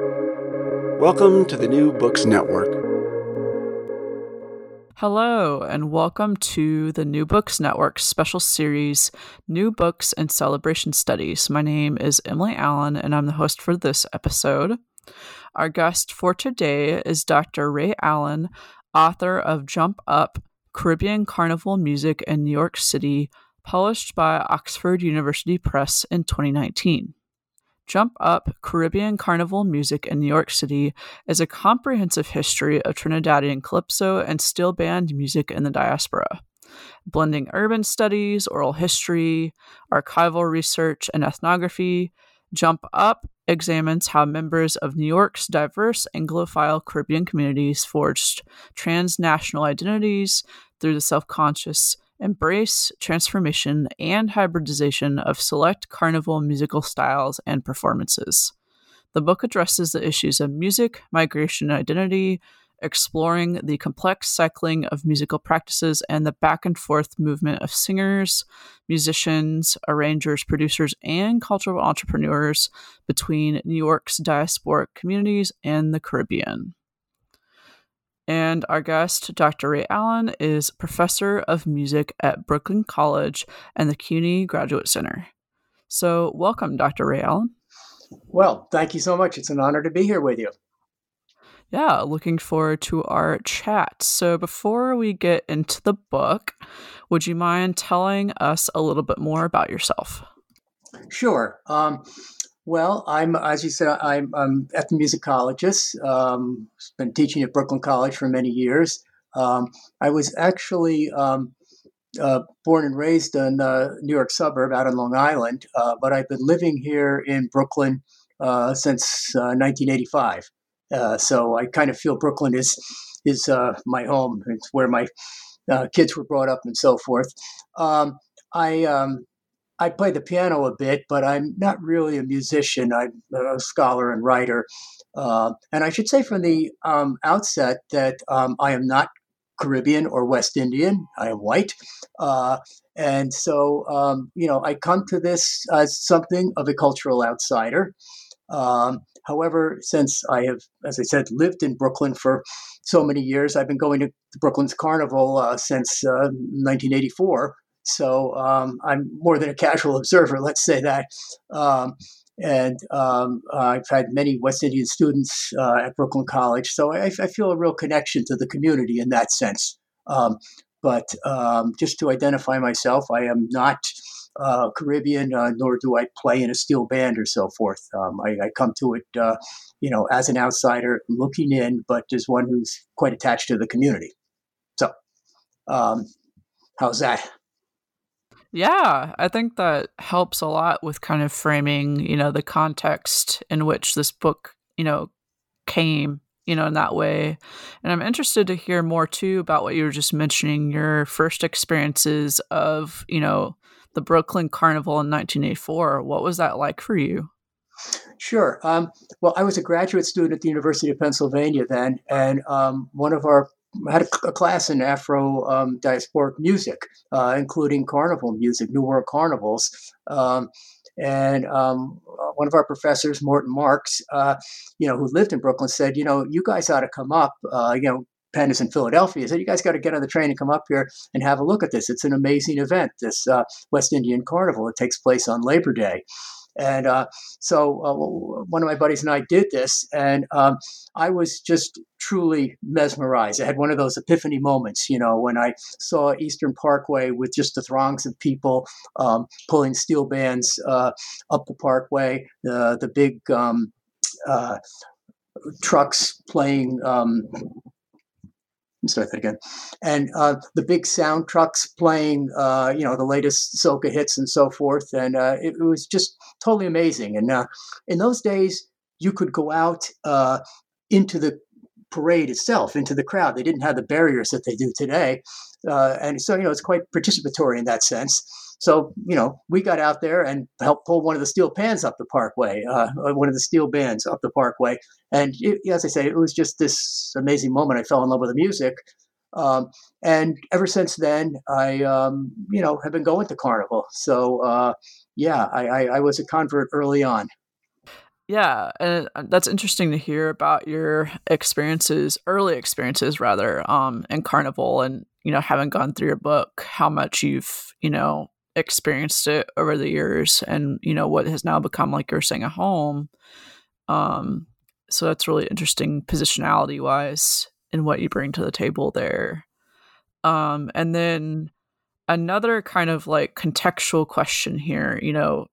Welcome to the New Books Network. Hello, and welcome to the New Books Network special series, New Books and Celebration Studies. My name is Emily Allen, and I'm the host for this episode. Our guest for today is Dr. Ray Allen, author of Jump Up Caribbean Carnival Music in New York City, published by Oxford University Press in 2019. Jump Up Caribbean Carnival Music in New York City is a comprehensive history of Trinidadian calypso and steel band music in the diaspora, blending urban studies, oral history, archival research, and ethnography. Jump Up examines how members of New York's diverse Anglophone Caribbean communities forged transnational identities through the self conscious embrace, transformation, and hybridization of select carnival musical styles and performances. The book addresses the issues of music, migration, and identity, exploring the complex cycling of musical practices and the back and forth movement of singers, musicians, arrangers, producers, and cultural entrepreneurs between New York's diasporic communities and the Caribbean. And our guest, Dr. Ray Allen, is professor of music at Brooklyn College and the CUNY Graduate Center. So, welcome, Dr. Ray Allen. Well, thank you so much. It's an honor to be here with you. Yeah, looking forward to our chat. So, before we get into the book, would you mind telling us a little bit more about yourself? Sure. Um, well, I'm, as you said, I'm, I'm ethnomusicologist. Um, been teaching at Brooklyn College for many years. Um, I was actually um, uh, born and raised in a New York suburb out on Long Island, uh, but I've been living here in Brooklyn uh, since 1985. Uh, uh, so I kind of feel Brooklyn is is uh, my home. It's where my kids were brought up and so forth. Um, I um, I play the piano a bit, but I'm not really a musician. I'm a scholar and writer. Uh, and I should say from the um, outset that um, I am not Caribbean or West Indian. I am white. Uh, and so, um, you know, I come to this as something of a cultural outsider. Um, however, since I have, as I said, lived in Brooklyn for so many years, I've been going to Brooklyn's Carnival uh, since 1984. So um, I'm more than a casual observer, let's say that. Um, and um, I've had many West Indian students uh, at Brooklyn College, so I, I, feel a real connection to the community in that sense. Um, but um, just to identify myself, I am not uh, Caribbean, uh, nor do I play in a steel band or so forth. Um, I, I, come to it, uh, you know, as an outsider looking in, but as one who's quite attached to the community. So, um, how's that? Yeah, I think that helps a lot with kind of framing, you know, the context in which this book, you know, came, you know, in that way. And I'm interested to hear more too about what you were just mentioning your first experiences of, you know, the Brooklyn Carnival in 1984. What was that like for you? Sure. Um, well, I was a graduate student at the University of Pennsylvania then, and um, one of our had a, class in Afro um, diasporic music, uh, including carnival music, New World carnivals. Um, and um, one of our professors, Morton Marks, uh, you know, who lived in Brooklyn, said, you know, you guys ought to come up. Uh, you know, Penn is in Philadelphia. He said, you guys got to get on the train and come up here and have a look at this. It's an amazing event, this uh, West Indian Carnival. It takes place on Labor Day. And uh, so uh, one of my buddies and I did this, and um, I was just truly mesmerized. I had one of those epiphany moments, you know, when I saw Eastern Parkway with just the throngs of people um, pulling steel bands uh, up the parkway, the the big um, uh, trucks playing that again. And uh, the big sound trucks playing, uh, you know, the latest soca hits and so forth. And uh, it, it, was just totally amazing. And uh, in those days, you could go out uh, into the parade itself, into the crowd. They didn't have the barriers that they do today. Uh, and so, you know, it's quite participatory in that sense. So, you know, we got out there and helped pull one of the steel pans up the parkway, uh, one of the steel bands up the parkway. And it, as I say, it was just this amazing moment. I fell in love with the music. Um, and ever since then, I, um, you know, have been going to Carnival. So, uh, yeah, I, I, I was a convert early on. Yeah, and uh, that's interesting to hear about your experiences, early experiences rather, um, in carnival, and you know, having gone through your book, how much you've you know experienced it over the years, and you know what has now become like you're saying a home. Um, so that's really interesting positionality wise in what you bring to the table there. Um, and then another kind of like contextual question here, you know,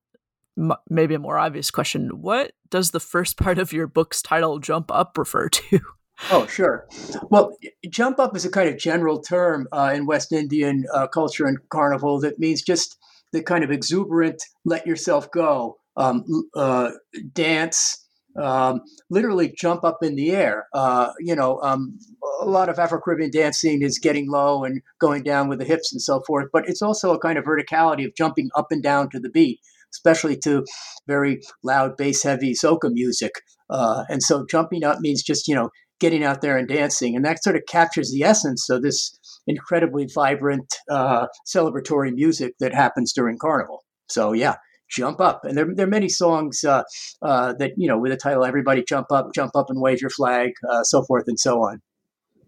m- maybe a more obvious question. What does the first part of your book's title, Jump Up, refer to? Oh, sure. Well, jump up is a kind of general term uh, in West Indian uh, culture and carnival that means just the kind of exuberant, let yourself go, um, uh, dance, um, literally jump up in the air. Uh, you know, um, a lot of Afro Caribbean dancing is getting low and going down with the hips and so forth, but it's also a kind of verticality of jumping up and down to the beat, especially to very loud, bass heavy soca music. Uh, and so jumping up means just, you know, getting out there and dancing. And that sort of captures the essence of this incredibly vibrant uh, celebratory music that happens during Carnival. So, yeah, jump up. And there, there are many songs uh, uh, that, you know, with the title, Everybody Jump Up, Jump Up and Wave Your Flag, uh, so forth and so on.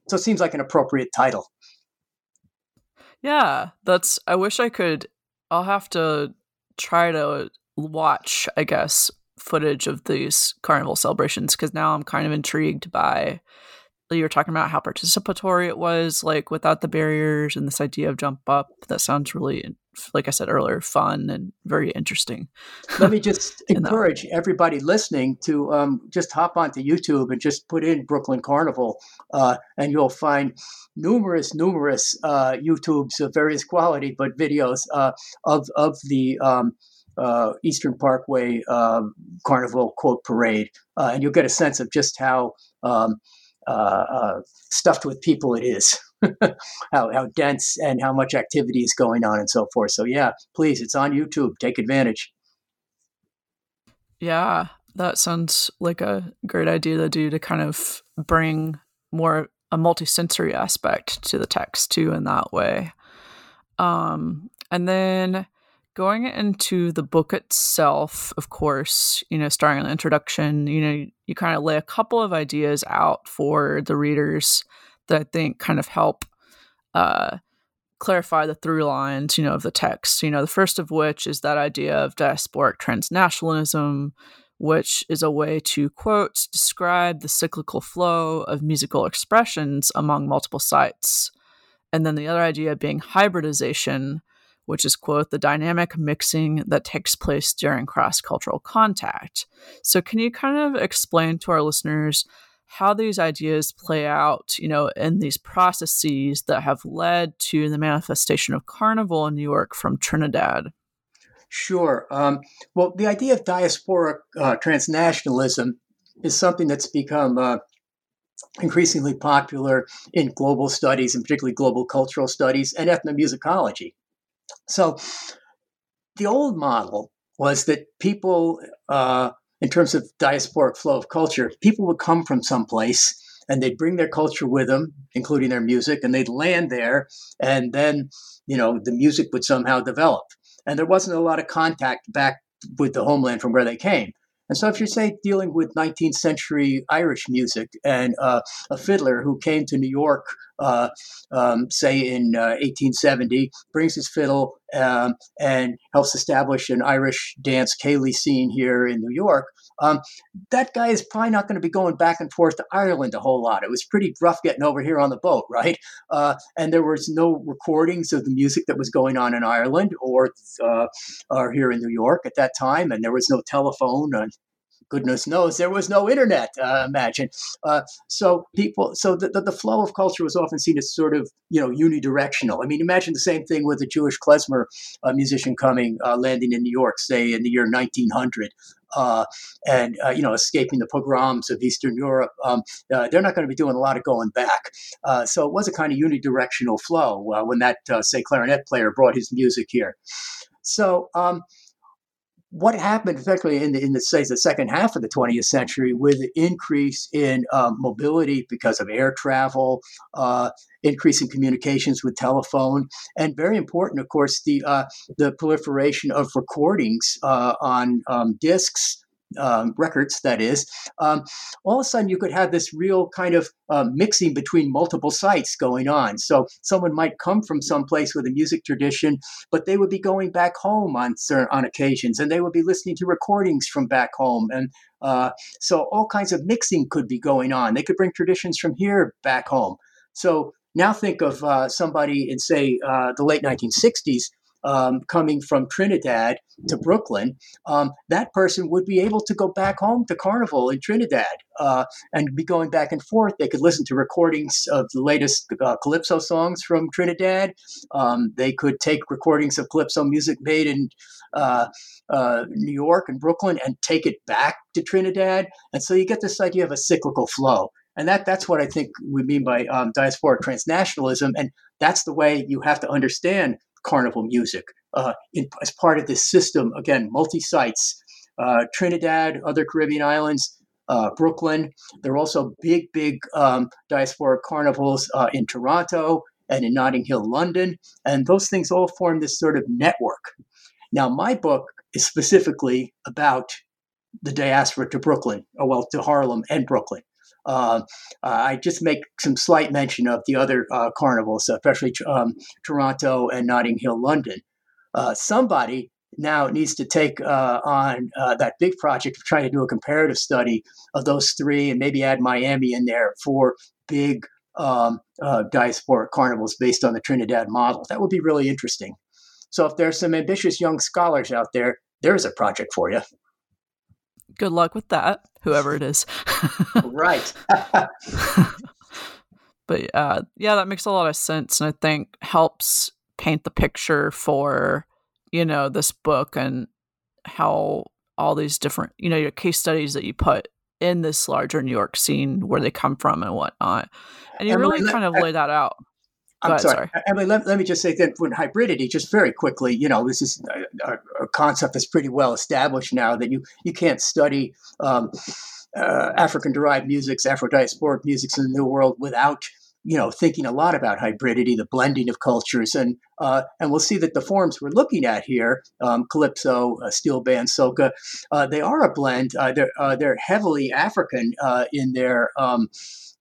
So it seems like an appropriate title. Yeah, that's, I wish I could, I'll have to try to watch, I guess, footage of these carnival celebrations because now I'm kind of intrigued by you were talking about how participatory it was, like without the barriers and this idea of jump up. That sounds really, like I said earlier, fun and very interesting. Let me just encourage everybody listening to um, just hop onto YouTube and just put in Brooklyn Carnival, uh, and you'll find numerous, numerous uh, YouTubes of various quality, but videos uh, of of the um, uh, Eastern Parkway um, Carnival quote parade, uh, and you'll get a sense of just how um, uh, uh, stuffed with people it is, how how dense and how much activity is going on and so forth. So yeah, please, it's on YouTube. Take advantage. Yeah, that sounds like a great idea to do to kind of bring more a multi-sensory aspect to the text too in that way. Um, and then going into the book itself, of course, you know, starting on the introduction, you know, you, you kind of lay a couple of ideas out for the readers that I think kind of help uh, clarify the through lines, you know, of the text. You know, the first of which is that idea of diasporic transnationalism, which is a way to quote describe the cyclical flow of musical expressions among multiple sites. And then the other idea being hybridization, which is, quote, the dynamic mixing that takes place during cross cultural contact. So, can you kind of explain to our listeners how these ideas play out, you know, in these processes that have led to the manifestation of carnival in New York from Trinidad? Sure. Um, well, the idea of diasporic uh, transnationalism is something that's become uh, increasingly popular in global studies, and particularly global cultural studies and ethnomusicology. So the old model was that people, uh, in terms of diasporic flow of culture, people would come from someplace and they'd bring their culture with them, including their music, and they'd land there, and then you know the music would somehow develop. And there wasn't a lot of contact back with the homeland from where they came. And so, if you're, say, dealing with 19th century Irish music and uh, a fiddler who came to New York, uh, um, say in uh, 1870, brings his fiddle um, and helps establish an Irish dance ceilidh scene here in New York, um, that guy is probably not going to be going back and forth to Ireland a whole lot. It was pretty rough getting over here on the boat, right? Uh, and there was no recordings of the music that was going on in Ireland or uh, or here in New York at that time, and there was no telephone. And goodness knows there was no internet uh, imagine uh, so people so the, the, the, flow of culture was often seen as sort of you know unidirectional i mean imagine the same thing with a jewish klezmer uh, musician coming uh, landing in new york say in the year 1900 uh, and uh, you know escaping the pogroms of Eastern Europe, um, uh, they're not going to be doing a lot of going back. Uh, so it was a kind of unidirectional flow when that say clarinet player brought his music here. So um, what happened, particularly in the, in the say the second half of the 20th century, with the increase in um, mobility because of air travel, uh, increase in communications with telephone, and very important, of course, the uh, the proliferation of recordings uh, on um, discs, um, records, that is, um, all of a sudden you could have this real kind of uh, mixing between multiple sites going on. So someone might come from some place with a music tradition, but they would be going back home on on occasions, and they would be listening to recordings from back home, and uh, so all kinds of mixing could be going on. They could bring traditions from here back home. So now think of uh, somebody in, say, uh, the late 1960s um, coming from Trinidad to Brooklyn, um, that person would be able to go back home to Carnival in Trinidad uh, and be going back and forth. They could listen to recordings of the latest uh, calypso songs from Trinidad. Um, they could take recordings of calypso music made in uh, uh New York and Brooklyn and take it back to Trinidad. And so you get this idea of a cyclical flow. And that, that's what I think we mean by um, diasporic transnationalism. And that's the way you have to understand carnival music uh, in, as part of this system. Again, multi sites, uh, Trinidad, other Caribbean islands, uh, Brooklyn. There are also big, big um, diasporic carnivals uh, in Toronto and in Notting Hill, London. And those things all form this sort of network. Now, my book is specifically about the diaspora to Brooklyn, or well, to Harlem and Brooklyn. Uh, I just make some slight mention of the other uh, carnivals, especially um, Toronto and Notting Hill, London. Uh, somebody now needs to take uh, on that big project of trying to do a comparative study of those three and maybe add Miami in there for big um, uh, diasporic carnivals based on the Trinidad model. That would be really interesting. So, if there's some ambitious young scholars out there, there's a project for you. Good luck with that, whoever it is. right. but uh, yeah, that makes a lot of sense, and I think helps paint the picture for you know this book and how all these different you know your case studies that you put in this larger New York scene where they come from and whatnot, and you really kind of lay that out. I'm ahead, sorry. sorry. Emily, let, let, me just say that when hybridity, just very quickly, you know, this is a, a, concept that's pretty well established now that you, you can't study um, uh, African derived musics, Afro diasporic musics in the New World without you know, thinking a lot about hybridity, the blending of cultures, and uh, and we'll see that the forms we're looking at here, um, calypso, uh, steel band, soca, uh, they are a blend. Uh, they're uh, they're heavily African uh, in their um,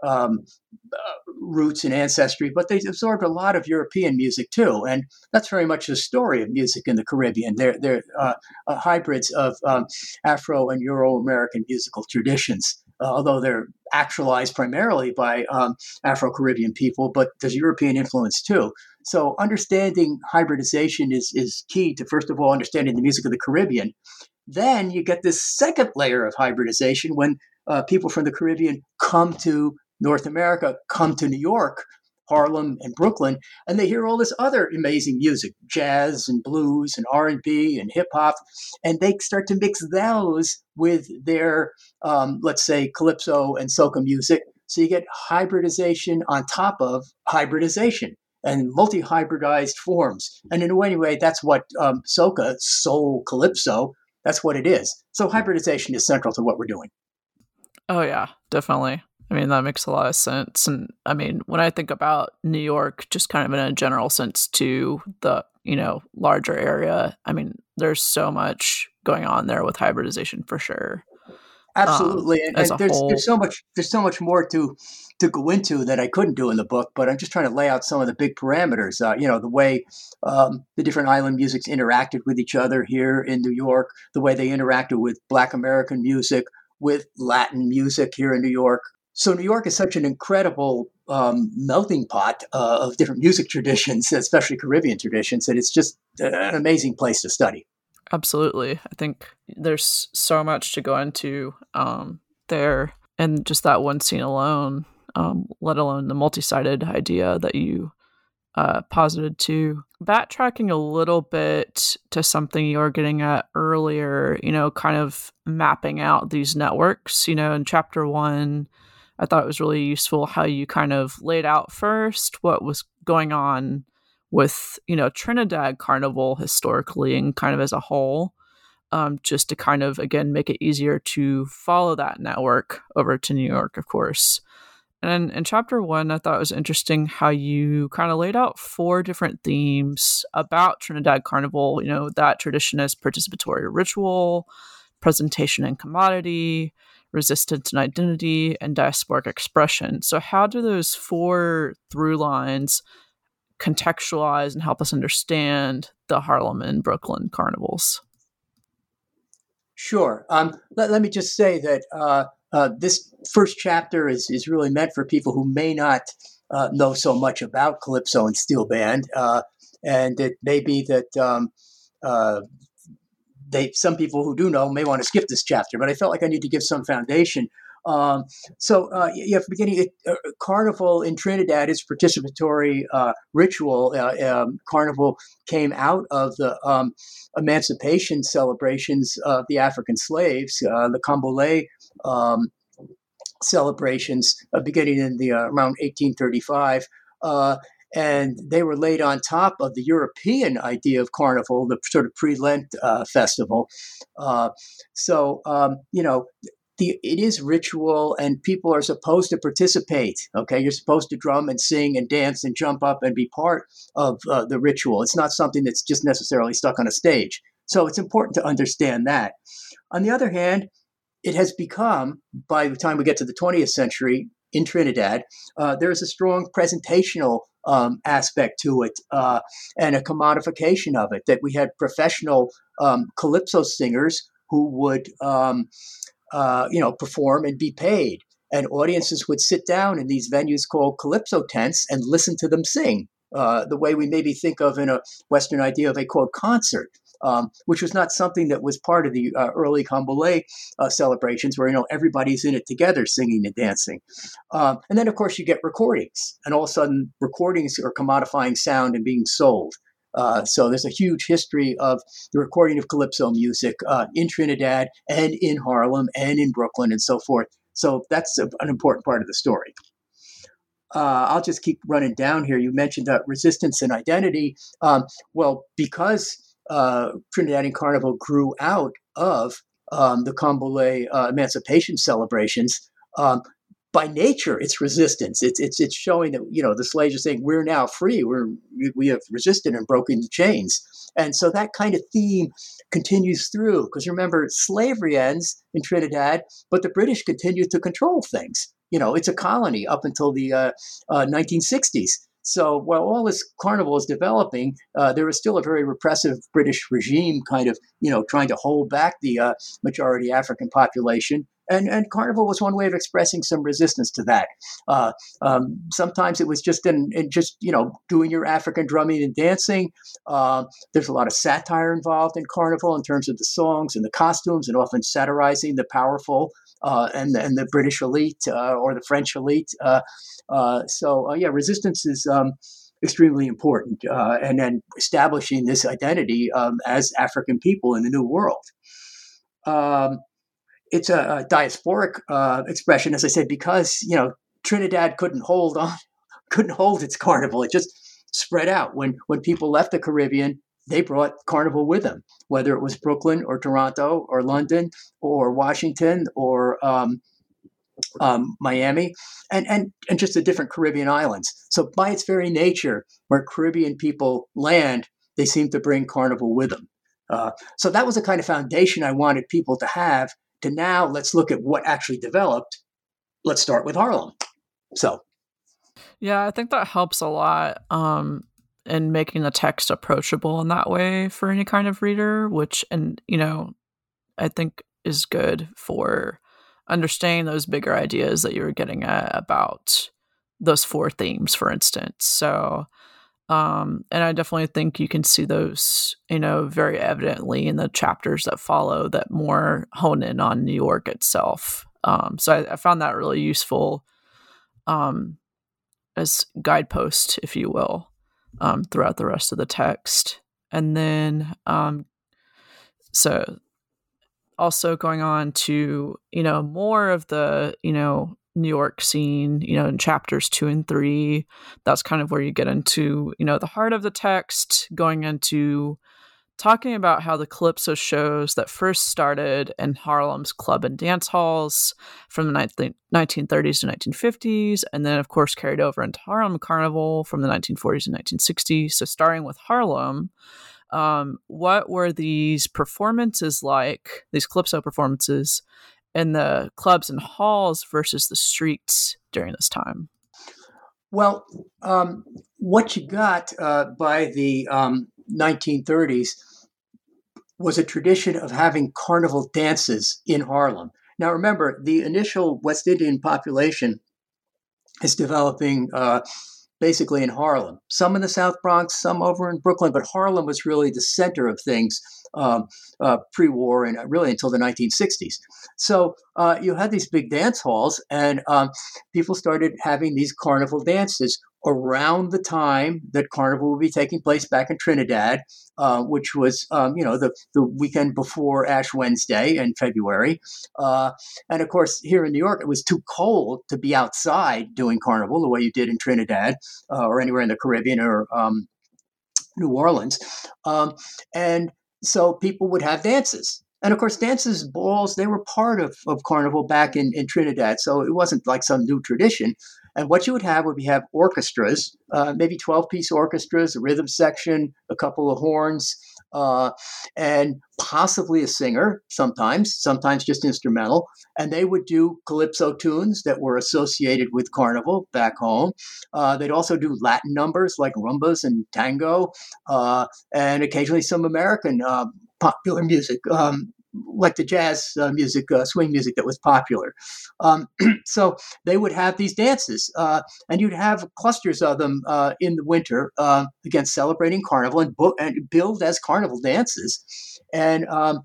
um, uh, roots and ancestry, but they absorbed a lot of European music too, and that's very much the story of music in the Caribbean. They're they're uh, uh, hybrids of um, Afro and Euro American musical traditions, uh, although they're actualized primarily by um, Afro Caribbean people, but there's European influence too. So understanding hybridization is is key to first of all understanding the music of the Caribbean. Then you get this second layer of hybridization when uh, people from the Caribbean come to North America come to New York, Harlem and Brooklyn, and they hear all this other amazing music, jazz and blues and R and B and hip hop, and they start to mix those with their, um, let's say, calypso and soca music. So you get hybridization on top of hybridization and multi-hybridized forms. And in a way, anyway, that's what um, soca, soul, calypso, that's what it is. So hybridization is central to what we're doing. Oh yeah, definitely. I mean, that makes a lot of sense. And I mean, when I think about New York, just kind of in a general sense to the, you know, larger area, I mean, there's so much going on there with hybridization for sure. Absolutely. Um, and, and there's, there's so much there's so much more to to go into that I couldn't do in the book, but I'm just trying to lay out some of the big parameters. Uh, you know, the way um, the different island musics interacted with each other here in New York, the way they interacted with Black American music, with Latin music here in New York, so New York is such an incredible um, melting pot uh, of different music traditions, especially Caribbean traditions, that it's just an amazing place to study. Absolutely, I think there's so much to go into um, there, and just that one scene alone, um, let alone the multi-sided idea that you uh, posited too. Backtracking a little bit to something you were getting at earlier, you know, kind of mapping out these networks. You know, in chapter one I thought it was really useful how you kind of laid out first what was going on with, you know, Trinidad Carnival historically and kind of as a whole, um, just to kind of, again, make it easier to follow that network over to New York, of course. And in chapter one, I thought it was interesting how you kind of laid out four different themes about Trinidad Carnival. You know, that tradition as participatory ritual, presentation and commodity, resistance and identity, and diasporic expression. So, how do those four through lines contextualize and help us understand the Harlem and Brooklyn carnivals? Sure. Um, let, let, me just say that uh, uh, this first chapter is, is really meant for people who may not uh, know so much about Calypso and Steel Band. Uh, and it may be that um, uh, they, some people who do know may want to skip this chapter, but I felt like I need to give some foundation um, so, uh, yeah, beginning, uh, Carnival in Trinidad is participatory uh, ritual. Uh, um, Carnival came out of the um, emancipation celebrations of the African slaves, uh, the Canboulay um, celebrations, uh, beginning in the around 1835 and they were laid on top of the European idea of carnival, the sort of pre-Lent uh, festival. Uh, so um, you know, the, it is ritual and people are supposed to participate. Okay, you're supposed to drum and sing and dance and jump up and be part of uh, the ritual. It's not something that's just necessarily stuck on a stage. So it's important to understand that. On the other hand, it has become, by the time we get to the 20th century in Trinidad, uh, there's a strong presentational um, aspect to it uh, and a commodification of it. That we had professional um, calypso singers who would um, uh, you know, perform and be paid. And audiences would sit down in these venues called calypso tents and listen to them sing, uh, the way we maybe think of in a Western idea of a quote concert. Um, which was not something that was part of the uh, early Canboulay uh, celebrations, where you know everybody's in it together, singing and dancing. Um, and then, of course, you get recordings, and all of a sudden, recordings are commodifying sound and being sold. Uh, so there's a huge history of the recording of calypso music uh, in Trinidad and in Harlem and in Brooklyn and so forth. So that's a, an important part of the story. Uh, I'll just keep running down here. You mentioned uh, resistance and identity. Um, well, because uh, Trinidadian Carnival grew out of um, the Canboulay uh, emancipation celebrations, um, by nature it's resistance. It's it's it's showing that you know the slaves are saying we're now free. We're we have resisted and broken the chains. And so that kind of theme continues through because remember slavery ends in trinidad but the british continue to control things. You know it's a colony up until the uh, uh, 1960s so while all this carnival is developing, uh, there is still a very repressive British regime kind of, you know, trying to hold back the uh, majority African population and, and carnival was one way of expressing some resistance to that. Uh, um, sometimes it was just in, in, just you know doing your African drumming and dancing. Uh, there's a lot of satire involved in carnival in terms of the songs and the costumes, and often satirizing the powerful and and the British elite uh, or the French elite. Uh, uh, so yeah, resistance is. Um, extremely important, and then establishing this identity um, as African people in the New World. Um, it's a, a diasporic uh, expression, as I said, because you know Trinidad couldn't hold on, couldn't hold its carnival. It just spread out. When when people left the Caribbean, they brought carnival with them, whether it was Brooklyn or Toronto or London or Washington or um, um, Miami, and, and and just the different Caribbean islands. So by its very nature, where Caribbean people land, they seem to bring carnival with them. Uh, so that was the kind of foundation I wanted people to have to now let's look at what actually developed. Let's start with Harlem. So, yeah, I think that helps a lot um, in making the text approachable in that way for any kind of reader, which, and you know, I think is good for understanding those bigger ideas that you were getting at about those four themes, for instance. So, um, and I definitely think you can see those, you know, very evidently in the chapters that follow that more hone in on New York itself. Um, so I, I, found that really useful um, as guidepost, if you will, um, throughout the rest of the text. And then, um, so also going on to, you know, more of the, you know, New York scene, you know, in chapters two and three. That's kind of where you get into, you know, the heart of the text, going into talking about how the Calypso shows that first started in Harlem's club and dance halls from the 1930s to 1950s, and then, of course, carried over into Harlem Carnival from the 1940s and 1960s. So, starting with Harlem, Um, what were these performances like, these Calypso performances, in the clubs and halls versus the streets during this time? Well, um, what you got uh, by the um, 1930s was a tradition of having carnival dances in Harlem. Now, remember, the initial West Indian population is developing uh, basically in Harlem. Some in the South Bronx, some over in Brooklyn, but Harlem was really the center of things um, uh, pre-war and really until the 1960s. So uh, you had these big dance halls, and um, people started having these carnival dances around the time that Carnival would be taking place back in Trinidad, uh, which was, um, you know, the, the weekend before Ash Wednesday in February. Uh, and of course, here in New York, it was too cold to be outside doing Carnival the way you did in Trinidad uh, or anywhere in the Caribbean or um, New Orleans. Um, and so people would have dances. And of course, dances, balls, they were part of, of Carnival back in, in Trinidad. So it wasn't like some new tradition. And what you would have would be have orchestras, uh, maybe 12 piece orchestras, a rhythm section, a couple of horns, uh, and possibly a singer sometimes, sometimes just instrumental. And they would do calypso tunes that were associated with carnival back home. Uh, they'd also do Latin numbers like rumbas and tango, uh, and occasionally some American uh, popular music. Um, like the jazz uh, music, uh, swing music that was popular. Um, so they would have these dances, uh, and you'd have clusters of them uh, in the winter, uh, again celebrating carnival and, bo- and billed as carnival dances. And um,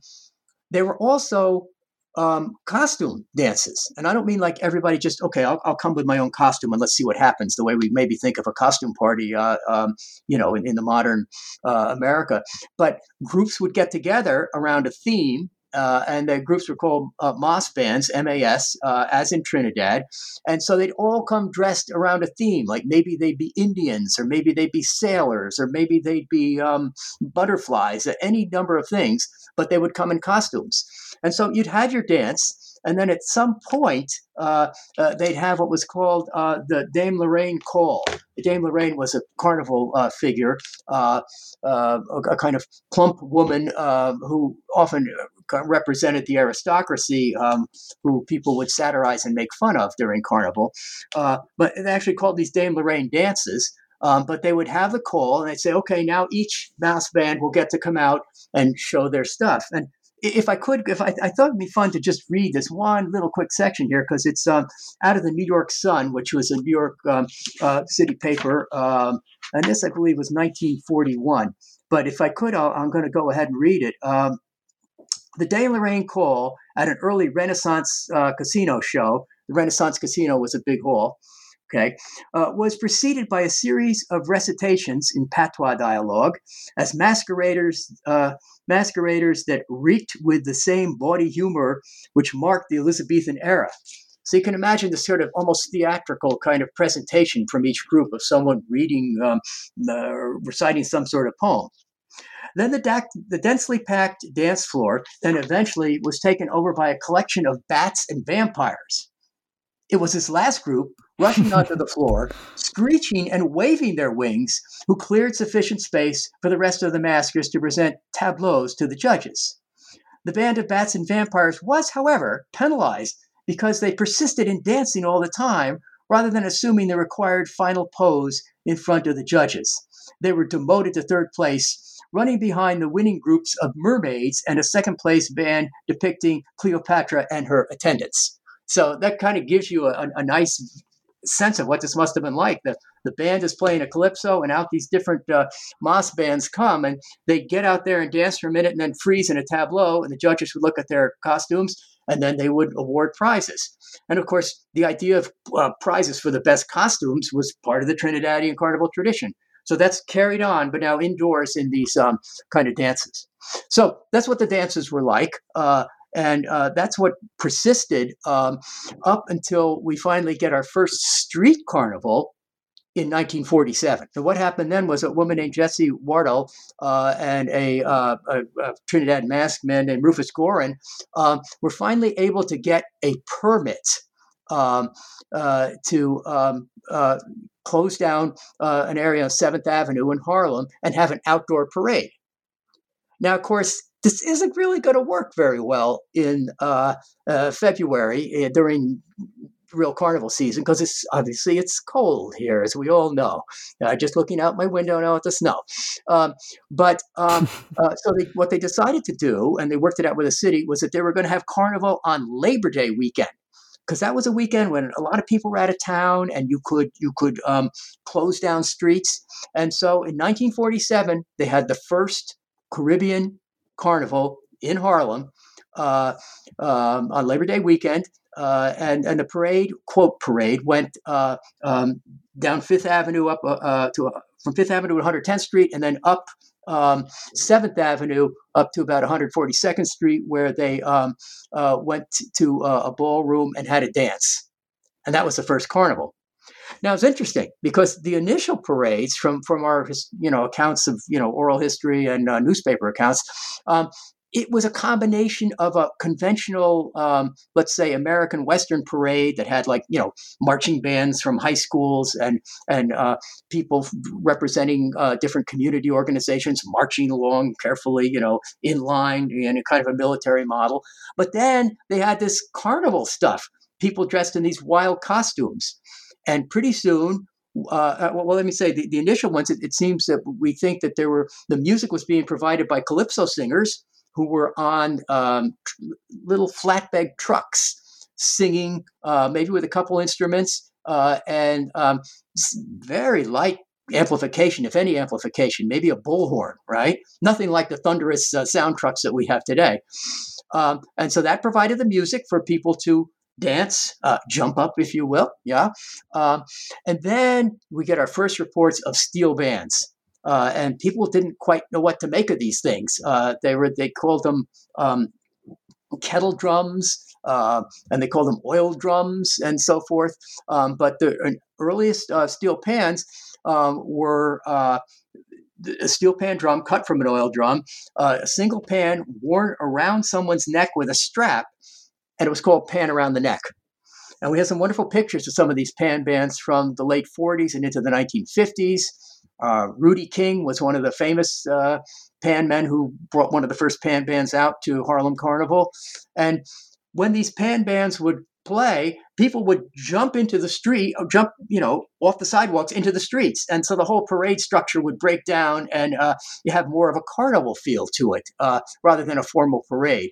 they were also um, costume dances. And I don't mean like everybody just, okay, I'll, I'll, come with my own costume and let's see what happens, the way we maybe think of a costume party, uh, um, you know, in, in the modern America. But groups would get together around a theme uh, and the groups were called uh, MAS bands, M-A-S, uh, as in Trinidad. And so they'd all come dressed around a theme, like maybe they'd be Indians, or maybe they'd be sailors, or maybe they'd be um, butterflies, any number of things, but they would come in costumes. And so you'd have your dance, and then at some point, uh, uh, they'd have what was called uh, the Dame Lorraine Call. Dame Lorraine was a carnival uh, figure, uh, uh, a, a, kind of plump woman who often represented the aristocracy, um, who people would satirize and make fun of during carnival. but they actually called these Dame Lorraine dances. Um, but they would have the call and they'd say, okay, now each MAS band will get to come out and show their stuff. And if I could, if I, I, thought it'd be fun to just read this one little quick section here because it's um, out of the New York Sun, which was a New York um, uh, city paper, um, and this I believe was 1941. But if I could, i am going to go ahead and read it. Um, the Dame Lorraine Call at an early Renaissance uh, casino show. The Renaissance Casino was a big hall okay, uh, was preceded by a series of recitations in patois dialogue as masqueraders, uh, masqueraders that reeked with the same bawdy humor which marked the Elizabethan era. So you can imagine the sort of almost theatrical kind of presentation from each group of someone reading, um, uh, reciting some sort of poem. Then the, da- the densely packed dance floor then eventually was taken over by a collection of bats and vampires. It was this last group rushing onto the floor, screeching and waving their wings, who cleared sufficient space for the rest of the maskers to present tableaus to the judges. The band of bats and vampires was, however, penalized because they persisted in dancing all the time rather than assuming the required final pose in front of the judges. They were demoted to third place, running behind the winning groups of mermaids and a second place band depicting Cleopatra and her attendants. So that kind of gives you a, a, nice sense of what this must have been like. The the band is playing a calypso, and out these different uh, MAS bands come, and they get out there and dance for a minute, and then freeze in a tableau, and the judges would look at their costumes, and then they would award prizes. And of course, the idea of uh, prizes for the best costumes was part of the Trinidadian carnival tradition. So that's carried on, but now indoors in these um, kind of dances. So that's what the dances were like. Uh, and uh, that's what persisted um, up until we finally get our first street carnival in 1947. So what happened then was a woman named Jessie Waddell uh, and a, uh, a, a, Trinidad masked man named Rufus Gorin um, were finally able to get a permit um, uh, to um, uh, close down uh, an area on Seventh Avenue in Harlem and have an outdoor parade. now, of course, this isn't really going to work very well in uh, uh, February uh, during real carnival season because it's obviously it's cold here, as we all know. Uh, just looking out my window now at the snow. Um, but um, uh, so they, what they decided to do, and they worked it out with the city, was that they were going to have carnival on Labor Day weekend because that was a weekend when a lot of people were out of town and you could you could um, close down streets. And so in 1947, they had the first Caribbean carnival in Harlem uh, um, on Labor Day weekend. Uh, and and the parade quote parade went uh, um, down Fifth Avenue up uh, uh, to from Fifth Avenue to 110th Street, and then up um, Seventh Avenue up to about 142nd Street, where they um, uh, went to a ballroom and had a dance, and that was the first carnival. Now it's interesting because the initial parades from from our you know accounts of you know oral history and uh, newspaper accounts, um, it was a combination of a conventional, um, let's say, American Western parade that had like you know marching bands from high schools and and uh, people representing uh, different community organizations marching along carefully, you know, in line in a kind of a military model. But then they had this carnival stuff, people dressed in these wild costumes, and pretty soon uh, uh well, let me say the, the initial ones. It, it, seems that we think that there were the music was being provided by calypso singers who were on um, little flatbed trucks singing, uh, maybe with a couple instruments, uh, and um, very light amplification, if any amplification, maybe a bullhorn, right? Nothing like the thunderous uh, sound trucks that we have today. Um, and so that provided the music for people to dance, uh, jump up, if you will. Yeah. Um, and then we get our first reports of steel bands. Uh, and people didn't quite know what to make of these things. Uh, they were they called them um, kettle drums, uh, and they called them oil drums, and so forth. Um, but the earliest uh, steel pans um, were. Uh, a steel pan drum cut from an oil drum, uh, a single pan worn around someone's neck with a strap, and it was called pan around the neck. And we have some wonderful pictures of some of these pan bands from the late 40s and into the 1950s. Uh, Rudy King was one of the famous uh, pan men who brought one of the first pan bands out to Harlem Carnival. And when these pan bands would play, people would jump into the street, uh, jump, you know, off the sidewalks into the streets. And so the whole parade structure would break down and uh, you have more of a carnival feel to it uh, rather than a formal parade.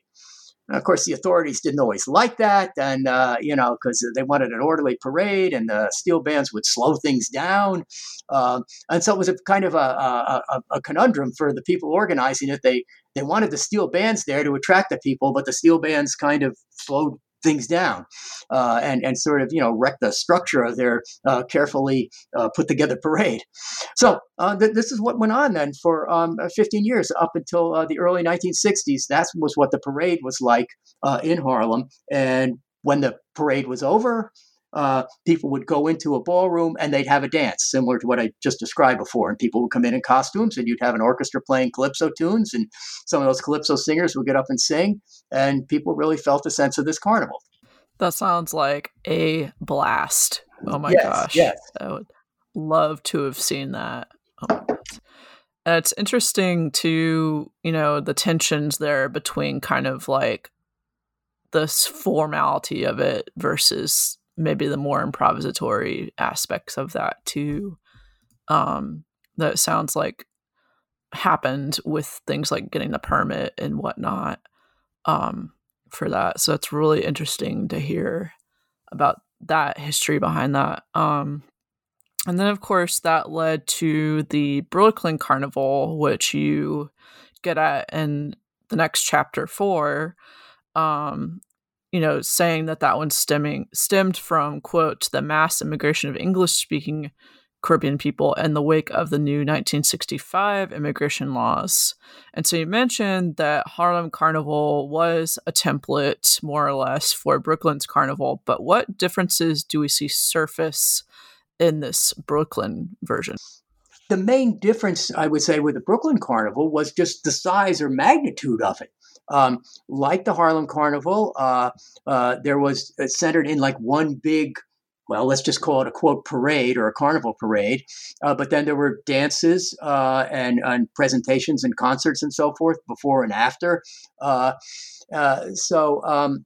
And of course, the authorities didn't always like that, and uh, you know, because they wanted an orderly parade, and the steel bands would slow things down, um, and so it was a kind of a, a, a, conundrum for the people organizing it. They they wanted the steel bands there to attract the people, but the steel bands kind of slowed things down uh, and, and sort of, you know, wreck the structure of their uh, carefully uh, put together parade. So uh, th- this is what went on then for um, uh, 15 years up until the early 1960s. That was what the parade was like in Harlem. And when the parade was over, uh, people would go into a ballroom and they'd have a dance similar to what I just described before. And people would come in in costumes and you'd have an orchestra playing calypso tunes. And some of those calypso singers would get up and sing. And people really felt a sense of this carnival. That sounds like a blast. Oh my yes, gosh. Yes. I would love to have seen that. Oh it's interesting to, you know, the tensions there between kind of like this formality of it versus maybe the more improvisatory aspects of that too um that sounds like happened with things like getting the permit and whatnot um for that. So it's really interesting to hear about that history behind that um and then of course that led to the brooklyn carnival which you get at in the next chapter four um you know, saying that that one stemming stemmed from quote the mass immigration of English speaking Caribbean people in the wake of the new 1965 immigration laws. And so you mentioned that Harlem Carnival was a template, more or less, for Brooklyn's Carnival, but what differences do we see surface in this Brooklyn version? The main difference, I would say, with the Brooklyn Carnival was just the size or magnitude of it. Um, like the Harlem Carnival, uh, uh, there was centered in like one big well, let's just call it a quote parade or a carnival parade. Uh, but then there were dances uh, and, and, presentations and concerts and so forth before and after. Uh, uh so um,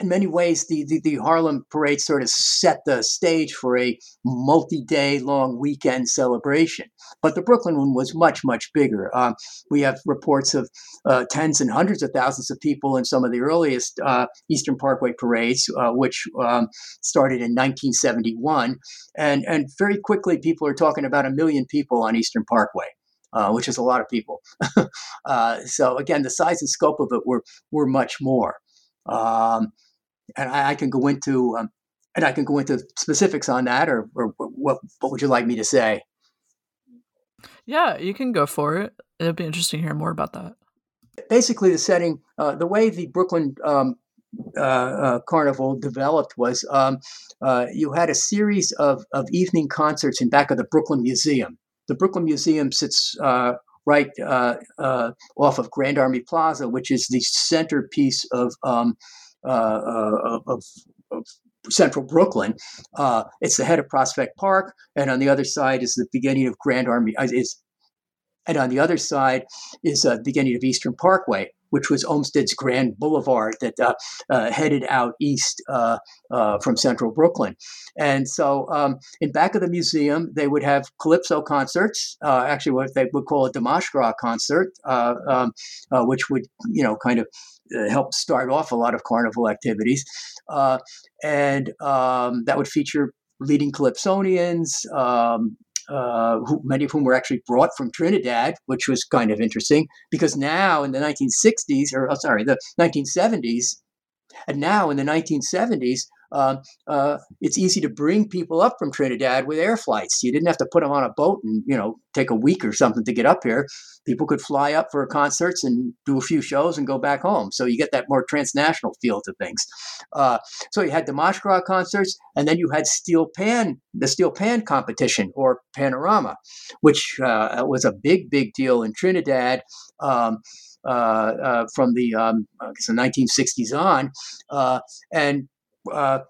in many ways, the, the, the, Harlem parade sort of set the stage for a multi day long weekend celebration. But the Brooklyn one was much, much bigger. Um, we have reports of uh, tens and hundreds of thousands of people in some of the earliest uh, Eastern Parkway parades, uh, which um, started in 1971. And, and very quickly, people are talking about a million people on Eastern Parkway. Uh, which is a lot of people. uh, so again, the size and scope of it were were much more. Um, and I, I, can go into um, and I can go into specifics on that, or, or what what would you like me to say? Yeah, you can go for it. It'd be interesting to hear more about that. Basically, the setting, uh, the way the Brooklyn um, uh, uh, Carnival developed was um, uh, you had a series of, of evening concerts in back of the Brooklyn Museum. The Brooklyn Museum sits uh, right uh, off of Grand Army Plaza, which is the centerpiece of um, uh, uh, of, of central Brooklyn. Uh, it's the head of Prospect Park, and on the other side is the beginning of Grand Army. Is and on the other side is the beginning of Eastern Parkway, which was Olmsted's Grand Boulevard that uh, uh, headed out east uh, from central Brooklyn. And so, um, in back of the museum, they would have calypso concerts. actually, what they would call a Dimanche Gras concert, um, which would you know kind of help start off a lot of carnival activities. Uh, and um, that would feature leading calypsonians, um, uh, who, many of whom were actually brought from Trinidad, which was kind of interesting because now in the 1960s, or oh, sorry, the 1970s, and now in the 1970s, uh, uh, it's easy to bring people up from Trinidad with air flights. You didn't have to put them on a boat and you know take a week or something to get up here. People could fly up for concerts and do a few shows and go back home. So you get that more transnational feel to things. Uh, so you had the Gras concerts, and then you had steel pan, the steel pan competition or panorama, which uh, was a big, big deal in Trinidad. Um, from the, um, I guess the 1960s on, uh, and uh,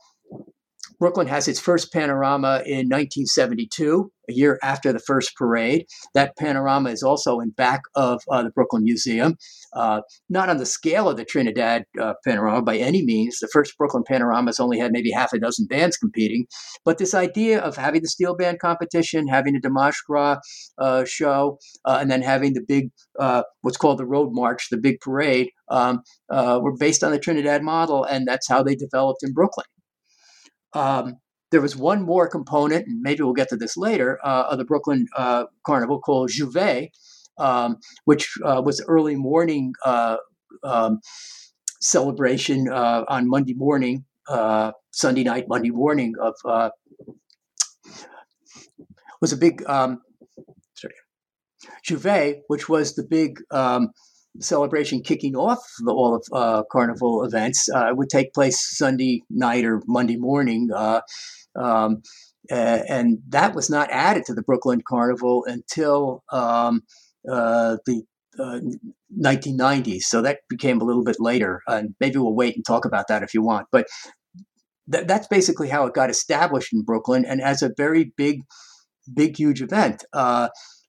Brooklyn has its first panorama in 1972, a year after the first parade. That panorama is also in back of uh, the Brooklyn Museum. Uh, not on the scale of the Trinidad uh, panorama by any means. The first Brooklyn panoramas only had maybe half a dozen bands competing. But this idea of having the steel band competition, having a Dimanche Gras uh, show, uh, and then having the big, uh, what's called the Road March, the big parade, um, were based on the Trinidad model, and that's how they developed in Brooklyn. Um, there was one more component, and maybe we'll get to this later, uh, of the Brooklyn uh, Carnival called J'ouvert, um, which uh, was early morning uh, um, celebration uh, on Monday morning, uh, Sunday night, Monday morning of was a big um, sorry, which was the big um, celebration kicking off the, all of uh, carnival events uh, would take place Sunday night or Monday morning. Uh, um, and that was not added to the Brooklyn Carnival until um, uh, the 1990s. Uh, so that became a little bit later. And maybe we'll wait and talk about that if you want. But th- that's basically how it got established in Brooklyn and as a very big, big, huge event.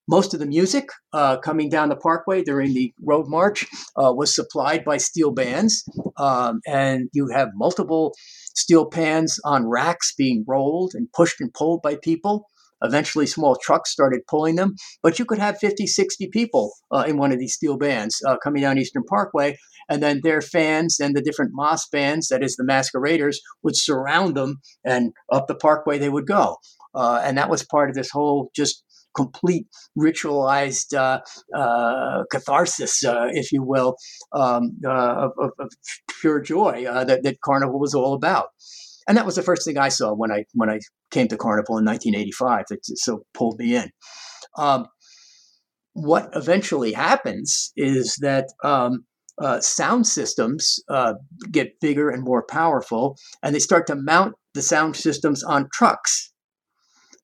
Most of the music uh, coming down the parkway during the road march uh, was supplied by steel bands, um, and you have multiple steel pans on racks being rolled and pushed and pulled by people. Eventually, small trucks started pulling them, but you could have 50, 60 people uh, in one of these steel bands uh, coming down Eastern Parkway, and then their fans and the different mas bands, that is the masqueraders, would surround them, and up the parkway they would go. Uh, and that was part of this whole just complete ritualized uh, uh, catharsis, uh, if you will, um, of, of, pure joy that, that Carnival was all about. And that was the first thing I saw when I when I came to Carnival in 1985. That so pulled me in. Um, what eventually happens is that um, uh, sound systems uh, get bigger and more powerful, and they start to mount the sound systems on trucks.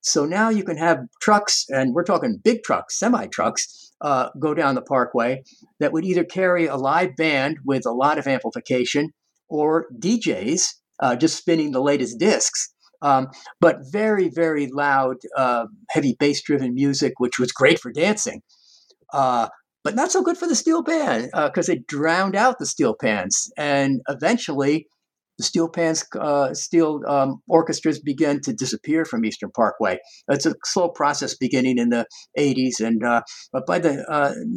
So now you can have trucks, and we're talking big trucks, semi trucks, uh, go down the parkway that would either carry a live band with a lot of amplification or DJs uh, just spinning the latest discs. um, but very, very loud, uh, heavy bass driven music, which was great for dancing. Uh, but not so good for the steel band because uh, it drowned out the steel pans. And eventually, the steel pans, uh, steel um, orchestras began to disappear from Eastern Parkway. It's a slow process beginning in the 80s, and uh, but by the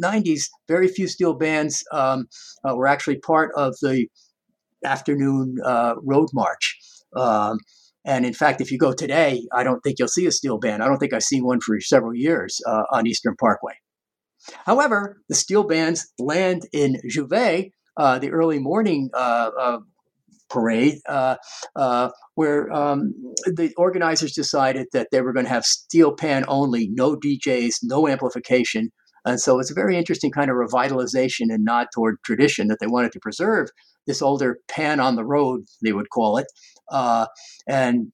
90s, uh, very few steel bands um, uh, were actually part of the afternoon uh, road march. Um, and in fact, if you go today, I don't think you'll see a steel band. I don't think I've seen one for several years on Eastern Parkway. However, the steel bands land in J'ouvert, uh, the early morning uh, uh, parade, uh, uh, where um, the organizers decided that they were going to have steel pan only, no DJs, no amplification. And so it's a very interesting kind of revitalization and nod toward tradition that they wanted to preserve this older pan on the road, they would call it. Uh, and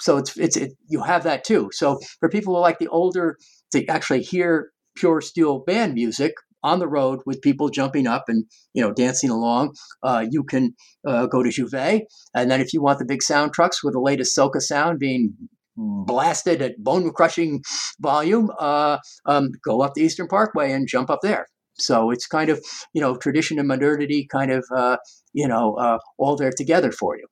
so it's it's it, you have that too. So for people who like the older to actually hear pure steel band music on the road with people jumping up and you know dancing along. Uh, you can uh, go to J'ouvert, and then if you want the big sound trucks with the latest Soca sound being blasted at bone crushing volume, uh, um, go up the Eastern Parkway and jump up there. So it's kind of you know tradition and modernity kind of uh, you know uh, all there together for you.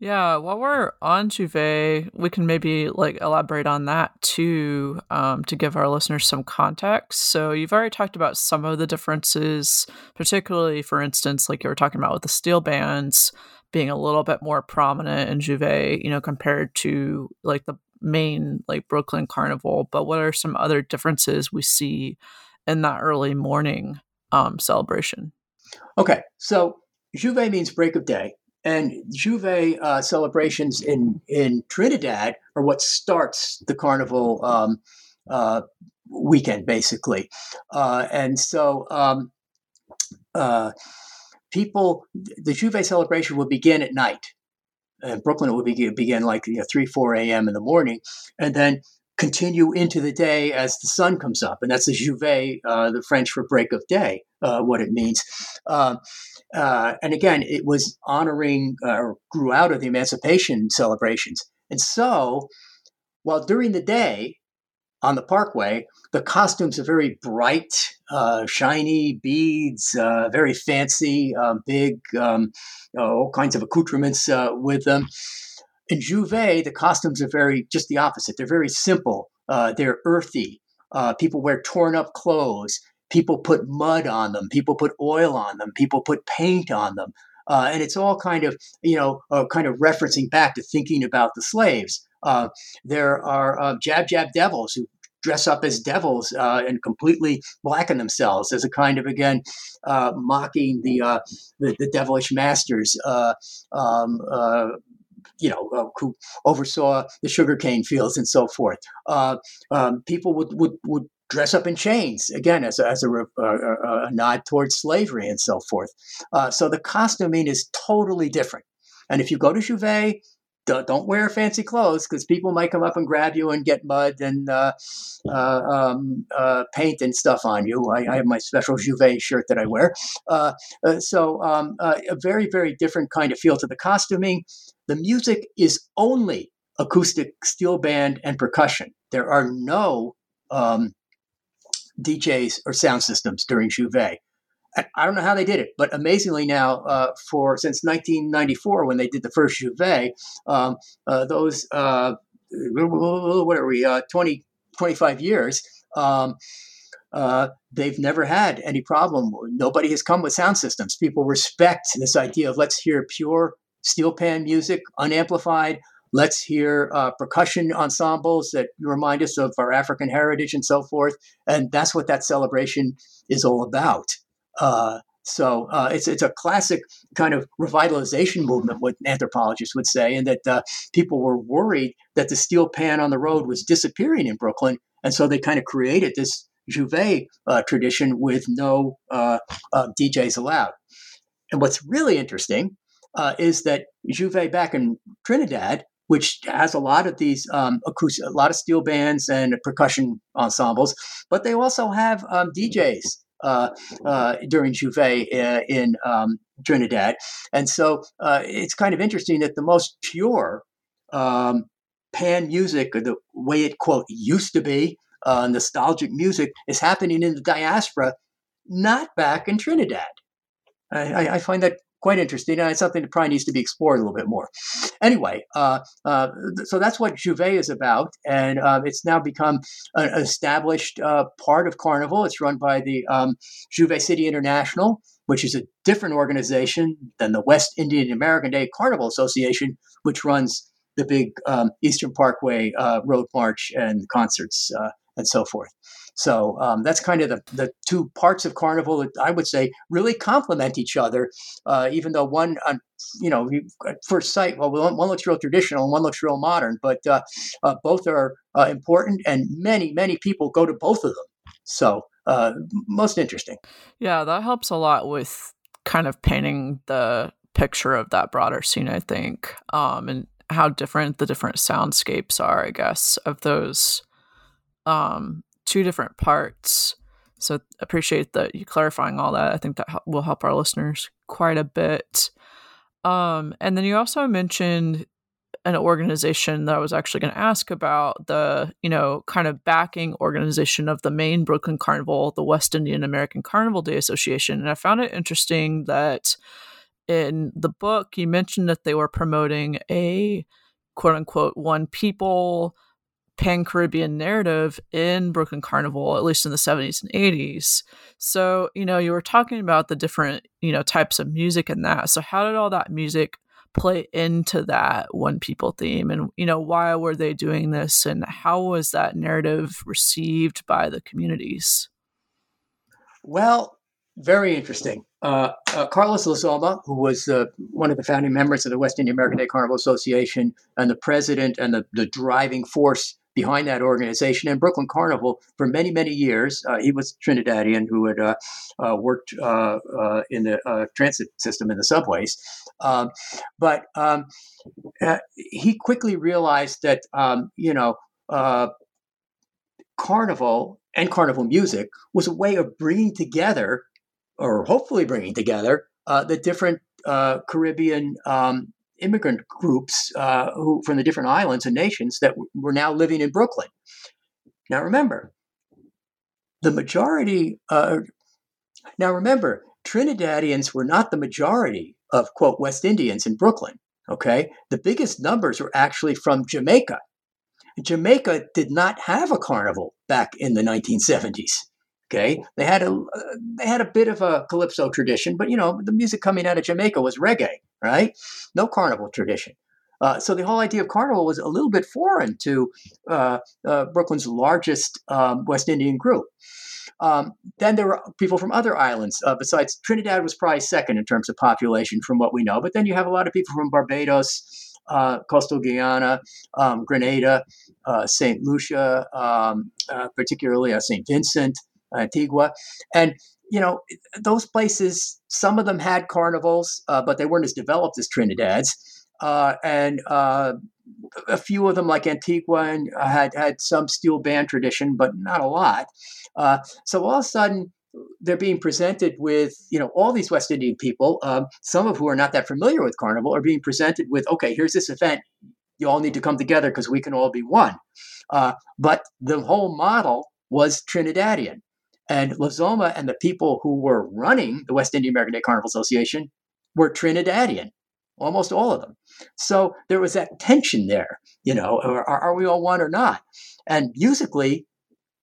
Yeah, while we're on J'ouvert, we can maybe like elaborate on that too um, to give our listeners some context. So you've already talked about some of the differences, particularly, for instance, like you were talking about with the steel bands being a little bit more prominent in J'ouvert, you know, compared to like the main like Brooklyn Carnival. But what are some other differences we see in that early morning um, celebration? Okay, so J'ouvert means break of day and J'ouvert uh, celebrations in, in Trinidad are what starts the carnival um, uh, weekend, basically. Uh, and so um, uh, people, the J'ouvert celebration will begin at night. In Brooklyn, it will begin, begin like you know, 3, 4 a.m. in the morning, and then continue into the day as the sun comes up. And that's the J'ouvert, uh, the French for break of day, uh, what it means. Um, uh, and again, it was honoring uh, or grew out of the emancipation celebrations. And so, while during the day on the parkway, the costumes are very bright, uh, shiny beads, uh, very fancy, uh, big, um, all kinds of accoutrements with them. In J'ouvert, the costumes are very just the opposite. They're very simple. they're earthy. people wear torn up clothes people put mud on them, people put oil on them, people put paint on them. Uh, and it's all kind of, you know, uh, kind of referencing back to thinking about the slaves. Uh, there are uh, jab jab devils who dress up as devils uh, and completely blacken themselves as a kind of again uh, mocking the, the, the devilish masters. Um, you know, uh, who oversaw the sugarcane fields and so forth. Uh, um, people would, would, would dress up in chains again as a, as a, a, a nod towards slavery and so forth. Uh, so the costuming is totally different. And if you go to J'ouvert, don't wear fancy clothes because people might come up and grab you and get mud and uh, uh, um, uh, paint and stuff on you. I, I, have my special J'ouvert shirt that I wear. Uh, uh, so um, uh, a very, very different kind of feel to the costuming. The music is only acoustic steel band and percussion. There are no um, DJs or sound systems during J'ouvert. I don't know how they did it, but amazingly now, uh, for since 1994 when they did the first J'ouvert, um, uh, those uh, what are we uh, 20 25 years. Um, uh, they've never had any problem. Nobody has come with sound systems. People respect this idea of let's hear pure steel pan music, unamplified, Let's hear uh, percussion ensembles that remind us of our African heritage and so forth. And that's what that celebration is all about. Uh, so uh, it's it's a classic kind of revitalization movement, what anthropologists would say, and that uh, people were worried that the steel pan on the road was disappearing in Brooklyn, and so they kind of created this J'ouvert uh, tradition with no uh, uh, DJs allowed. And what's really interesting uh, is that J'ouvert back in Trinidad which has a lot of these um, acoustic, a lot of steel bands and percussion ensembles, but they also have um, DJs uh, uh, during J'ouvert uh, in um, Trinidad. And so uh, it's kind of interesting that the most pure um, pan music, or the way it quote used to be, uh, nostalgic music, is happening in the diaspora, not back in Trinidad. I, I, find that quite interesting, and it's something that probably needs to be explored a little bit more. Anyway, uh, uh, so that's what J'ouvert is about, and um, it's now become an established uh, part of Carnival. It's run by the um, City International, which is a different organization than the West Indian American Day Carnival Association, which runs the big um, Eastern Parkway uh, Road March and concerts uh, and so forth. So um, that's kind of the, the two parts of Carnival that I would say really complement each other, uh, even though one, uh, you know, at first sight, well, one, one, looks real traditional and one looks real modern, but uh, uh both are uh, important and many, many people go to both of them. So uh, most interesting. Yeah, that helps a lot with kind of painting the picture of that broader scene, I think, um, and how different the different soundscapes are, I guess, of those um, two different parts. So appreciate that you clarifying all that. I think that will help our listeners quite a bit. Um, and then you also mentioned an organization that I was actually going to ask about the, you know, kind of backing organization of the main Brooklyn Carnival, the West Indian American Carnival Day Association. And I found it interesting that in the book you mentioned that they were promoting a quote unquote one people pan Caribbean narrative in Brooklyn Carnival, at least in the 70s and 80s. So, you know, you were talking about the different, you know, types of music and that. So, how did all that music play into that one people theme? And, you know, why were they doing this? And how was that narrative received by the communities? Well, very interesting. Uh, uh, Carlos Lezama, who was uh, one of the founding members of the West Indian American Day Carnival Association and the president and the, the driving force behind that organization and Brooklyn Carnival for many, many years. Uh, he was Trinidadian who had uh, uh, worked uh, uh, in the uh, transit system in the subways. Um, but um, he quickly realized that, um, you know, Carnival and Carnival music was a way of bringing together, or hopefully bringing together, the different Caribbean um, immigrant groups uh, who from the different islands and nations that were now living in Brooklyn. Now remember, the majority. Uh, now remember, Trinidadians were not the majority of quote West Indians in Brooklyn. Okay, the biggest numbers were actually from Jamaica. Jamaica did not have a carnival back in the 1970s. Okay, they had a uh, they had a bit of a calypso tradition, but you know the music coming out of Jamaica was reggae, right? No carnival tradition. Uh, so the whole idea of carnival was a little bit foreign to uh, uh, Brooklyn's largest um, West Indian group. Um, then there were people from other islands. Uh, besides Trinidad was probably second in terms of population, from what we know. But then you have a lot of people from Barbados, uh, coastal Guyana, um, Grenada, uh, St. Lucia, um, uh, particularly uh, St. Vincent, Antigua, and you know those places. Some of them had carnivals, uh, but they weren't as developed as Trinidad's, uh, and uh, a few of them, like Antigua, had had some steel band tradition, but not a lot. Uh, so all of a sudden, they're being presented with you know all these West Indian people, um, some of who are not that familiar with carnival, are being presented with okay, here's this event. You all need to come together because we can all be one. Uh, but the whole model was Trinidadian. And Lezama and the people who were running the West Indian American Day Carnival Association were Trinidadian, almost all of them. So there was that tension there, you know, are, are we all one or not? And musically,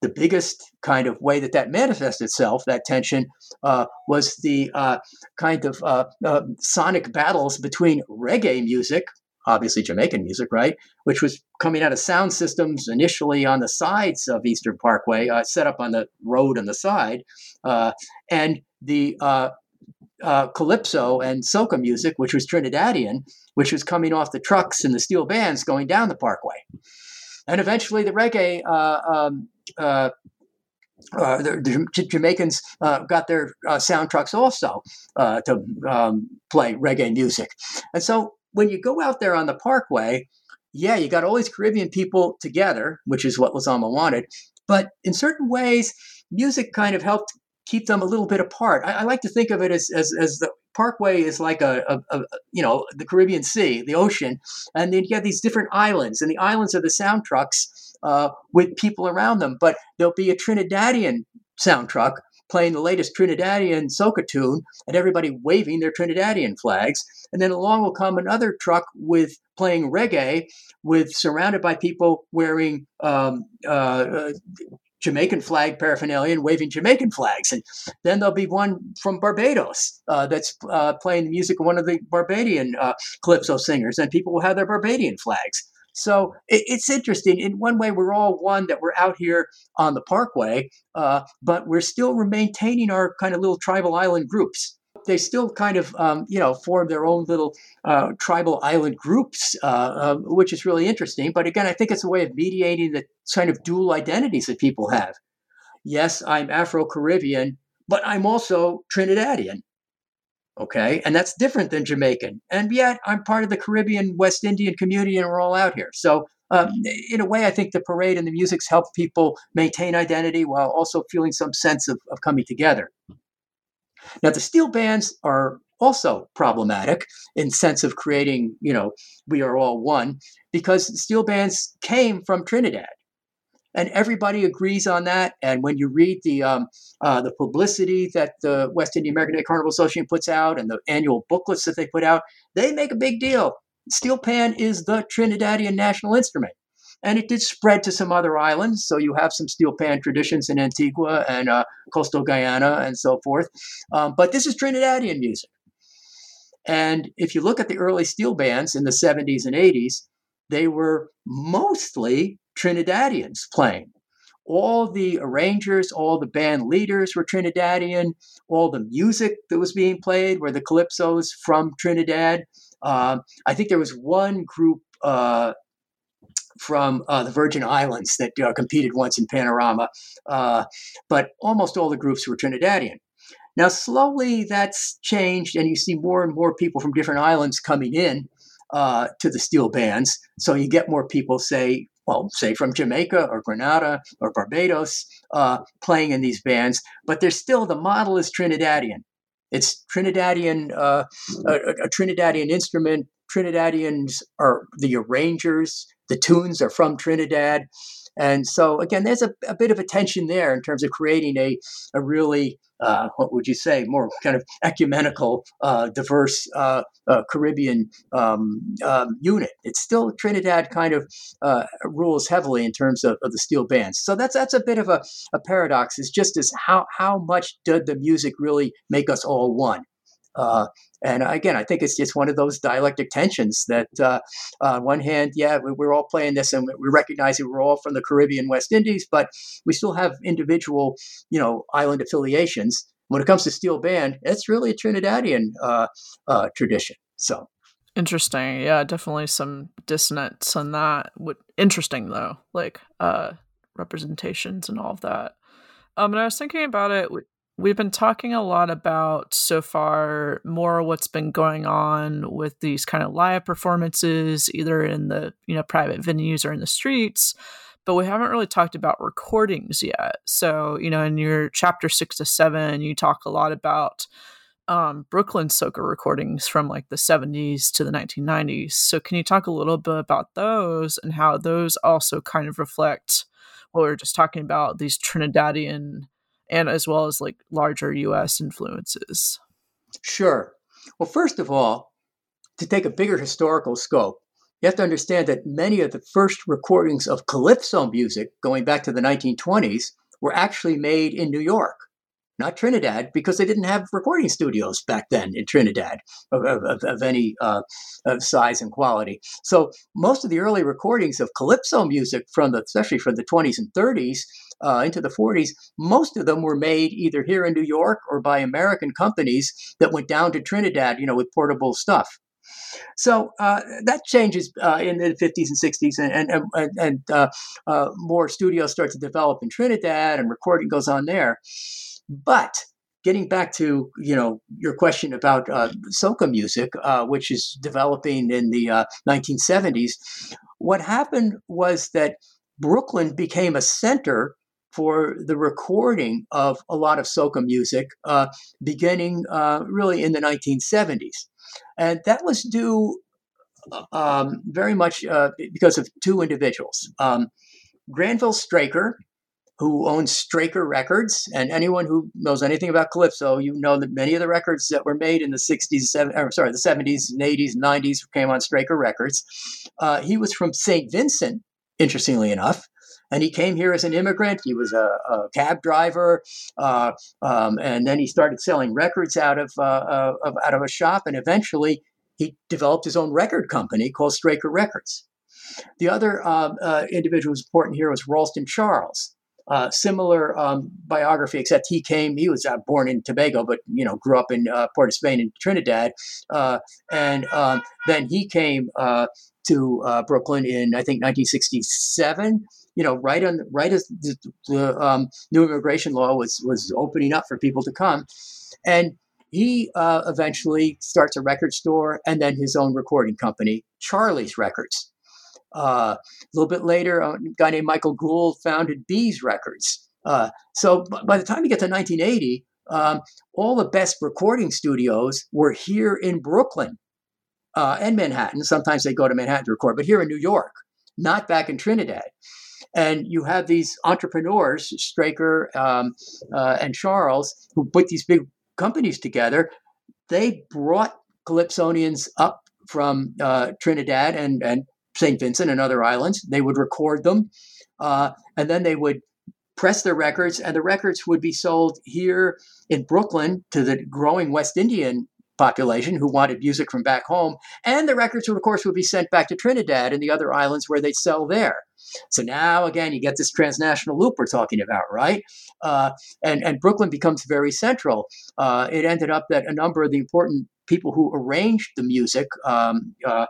the biggest kind of way that that manifests itself, that tension, uh, was the uh, kind of uh, uh sonic battles between reggae music, obviously Jamaican music, right? Which was coming out of sound systems initially on the sides of Eastern Parkway, uh, set up on the road on the side, uh, and the uh, uh calypso and soca music, which was Trinidadian, which was coming off the trucks and the steel bands going down the Parkway, and eventually the reggae. Uh, um, uh, the, the, Jamaicans got their sound trucks also to um, play reggae music. And so when you go out there on the parkway, yeah, you got all these Caribbean people together, which is what Lezama wanted. But in certain ways, music kind of helped keep them a little bit apart. I, I like to think of it as, as, as the Parkway is like a, a, a, you know the Caribbean Sea, the ocean, and then you have these different islands, and the islands are the sound trucks uh, with people around them. But there'll be a Trinidadian sound truck playing the latest Trinidadian soca tune, and everybody waving their Trinidadian flags. And then along will come another truck with playing reggae, with surrounded by people wearing um, uh, uh Jamaican flag paraphernalia and waving Jamaican flags. And then there'll be one from Barbados uh, that's uh, playing the music of one of the Barbadian uh, calypso singers, and people will have their Barbadian flags. So it, it's interesting. In one way, we're all one that we're out here on the Parkway, uh, but we're still maintaining our kind of little tribal island groups they still kind of um, you know form their own little uh, tribal island groups, uh, uh, which is really interesting. But again, I think it's a way of mediating the kind of dual identities that people have. Yes, I'm Afro Caribbean, but I'm also Trinidadian. Okay, and that's different than Jamaican. And yet, I'm part of the Caribbean West Indian community, and we're all out here. So. Um, in a way, I think the parade and the music's help people maintain identity while also feeling some sense of, of coming together. Now, the steel bands are also problematic in sense of creating, you know, we are all one, because steel bands came from Trinidad. And everybody agrees on that. And when you read the um, uh, the publicity that the West Indian American Day Carnival Association puts out and the annual booklets that they put out, they make a big deal. Steel pan is the Trinidadian national instrument and it did spread to some other islands. So you have some steel pan traditions in Antigua and uh, coastal Guyana and so forth. Um, but this is Trinidadian music. And if you look at the early steel bands in the 70s and 80s, they were mostly Trinidadians playing. All the arrangers, all the band leaders were Trinidadian. All the music that was being played were the calypsos from Trinidad. Uh, I think there was one group uh, from uh, the Virgin Islands that uh, competed once in Panorama, uh, but almost all the groups were Trinidadian. Now, slowly that's changed, and you see more and more people from different islands coming in uh, to the steel bands. So you get more people, say, well, say from Jamaica or Grenada or Barbados, uh, playing in these bands, but there's still the model is Trinidadian. It's Trinidadian, uh, a, a Trinidadian instrument. Trinidadians are the arrangers. The tunes are from Trinidad. And so, again, there's a, a bit of a tension there in terms of creating a, a really, uh, what would you say, more kind of ecumenical, uh, diverse uh, uh Caribbean um, um, unit. It's still Trinidad kind of uh, rules heavily in terms of, of, the steel bands. So that's that's a bit of a, a paradox. Is just as how how much did the music really make us all one? Uh, and again, I think it's just one of those dialectic tensions that, uh, on one hand, yeah, we're all playing this, and we recognize that we're all from the Caribbean, West Indies, but we still have individual, you know, island affiliations. When it comes to steel band, it's really a Trinidadian uh, uh, tradition. So interesting, yeah, definitely some dissonance on that. Interesting though, like uh, representations and all of that. Um, and I was thinking about it we've been talking a lot about so far more what's been going on with these kind of live performances either in the you know private venues or in the streets but we haven't really talked about recordings yet. So you know in your chapter six to seven you talk a lot about um, brooklyn soca recordings from like the 70s to the 1990s so can you talk a little bit about those and how those also kind of reflect what we are just talking about these trinidadian and as well as like larger US influences? Sure. Well, first of all, to take a bigger historical scope, you have to understand that many of the first recordings of calypso music going back to the 1920s were actually made in New York not Trinidad, because they didn't have recording studios back then in Trinidad of, of, of any uh, of size and quality. So most of the early recordings of calypso music from the, especially from the 20s and 30s uh, into the 40s, most of them were made either here in New York or by American companies that went down to Trinidad, you know, with portable stuff. So uh, that changes uh, in the 50s and 60s, and and, and uh, uh, more studios start to develop in Trinidad, and recording goes on there. But getting back to you know your question about uh, soca music, uh, which is developing in the uh, 1970s, what happened was that Brooklyn became a center for the recording of a lot of soca music, uh, beginning uh, really in the 1970s. And that was due um, very much uh, because of two individuals. Um, Granville Straker, who owns Straker Records, and anyone who knows anything about Calypso, you know that many of the records that were made in the 60s, 70s, or sorry, the 70s and 80s and 90s came on Straker Records. Uh, he was from St. Vincent, interestingly enough. And he came here as an immigrant. He was a, a cab driver, uh, um, and then he started selling records out of, uh, uh of out of a shop. And eventually, he developed his own record company called Straker Records. The other um, uh, individual who's important here was Ralston Charles. Uh, similar um, biography, except he came. He was uh, born in Tobago, but you know grew up in uh, Port of Spain in Trinidad, uh, and um, then he came uh, to uh, Brooklyn in I think 1967. You know, right on right as the, the um, new immigration law was was opening up for people to come, and he eventually starts a record store and then his own recording company, Charlie's Records. Uh, a little bit later, a guy named Michael Gould founded B's Records. Uh, so by the time you get to 1980, um, all the best recording studios were here in Brooklyn uh, and Manhattan. Sometimes they go to Manhattan to record, but here in New York, not back in Trinidad. And you have these entrepreneurs, Straker um, uh, and Charles, who put these big companies together. They brought Calypsonians up from uh, Trinidad and, and St. Vincent and other islands. They would record them, uh, and then they would press their records, and the records would be sold here in Brooklyn to the growing West Indian population who wanted music from back home. And the records, would, of course, would be sent back to Trinidad and the other islands where they'd sell there. So now, again, you get this transnational loop we're talking about, right? Uh, and, and Brooklyn becomes very central. Uh, it ended up that a number of the important people who arranged the music, um, uh,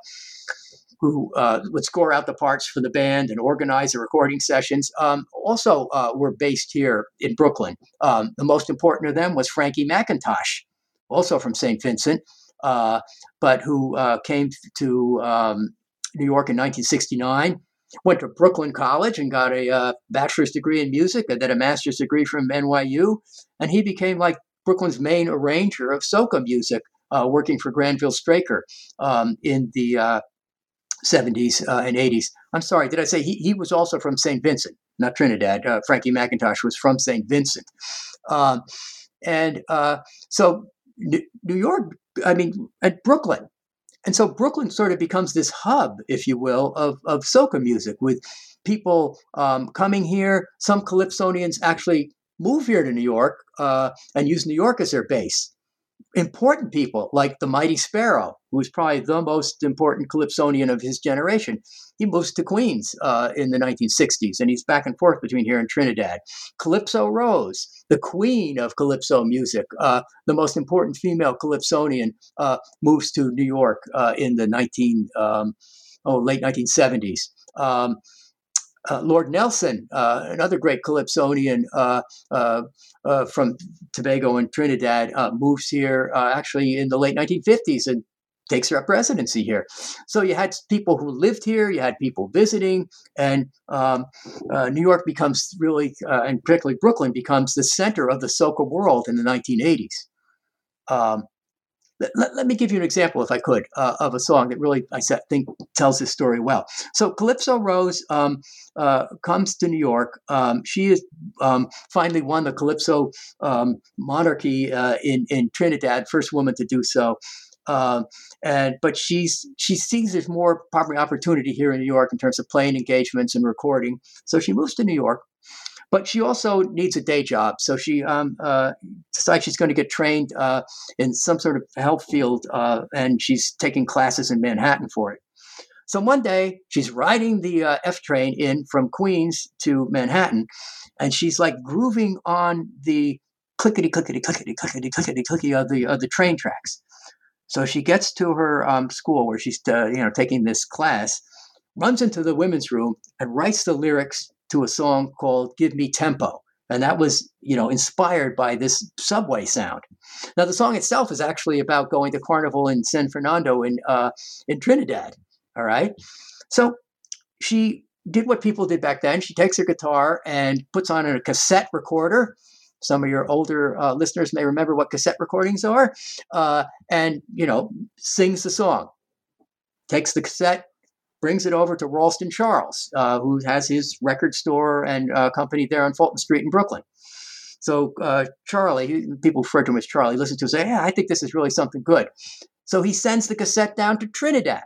who uh, would score out the parts for the band and organize the recording sessions, um, also uh, were based here in Brooklyn. Um, the most important of them was Frankie McIntosh, also from St. Vincent, uh, but who uh, came to um, New York in 1969. Went to Brooklyn College and got a uh, bachelor's degree in music and then a master's degree from NYU. And he became like Brooklyn's main arranger of soca music, uh, working for Granville Straker um, in the 70s uh, and 80s. I'm sorry, did I say he, he was also from St. Vincent, not Trinidad? Uh, Frankie McIntosh was from St. Vincent. Um, and uh, so New York, I mean, at Brooklyn. And so Brooklyn sort of becomes this hub, if you will, of, of soca music with people um, coming here. Some Calypsonians actually move here to New York uh, and use New York as their base important people like the Mighty Sparrow, who's probably the most important Calypsonian of his generation. He moves to Queens uh, in the 1960s, and he's back and forth between here and Trinidad. Calypso Rose, the queen of Calypso music, uh, the most important female Calypsonian, uh, moves to New York uh, in the 19, um, oh, late 1970s. Um, uh, Lord Nelson, uh, another great Calypsonian uh, uh, uh from Tobago and Trinidad, uh, moves here actually in the late 1950s and takes up residency here. So you had people who lived here, you had people visiting, and um, New York becomes really, and particularly Brooklyn, becomes the center of the soca world in the 1980s. Um, let, let, me give you an example, if I could, uh, of a song that really I think tells this story well. So Calypso Rose um, uh, comes to New York. Um, she has um, finally won the Calypso um, monarchy uh, in in Trinidad, first woman to do so. Uh, and but she's she sees there's more opportunity here in New York in terms of playing engagements and recording. So she moves to New York. But she also needs a day job. So she um, uh, decides she's going to get trained uh, in some sort of health field, uh, and she's taking classes in Manhattan for it. So one day she's riding the uh, F train in from Queens to Manhattan, and she's like grooving on the clickety clickety clickety clickety clickety clickety of the of the train tracks. So she gets to her um, school where she's uh, you know taking this class, runs into the women's room and writes the lyrics to a song called Give Me Tempo. And that was, you know, inspired by this subway sound. Now, the song itself is actually about going to carnival in San Fernando in uh, in Trinidad. All right, so she did what people did back then. She takes her guitar and puts on a cassette recorder. Some of your older uh, listeners may remember what cassette recordings are, uh, and you know, sings the song. Takes the cassette, brings it over to Ralston Charles, uh, who has his record store and uh, company there on Fulton Street in Brooklyn. So uh, Charlie, people refer to him as Charlie, listen to him say, "Yeah, I think this is really something good." So he sends the cassette down to Trinidad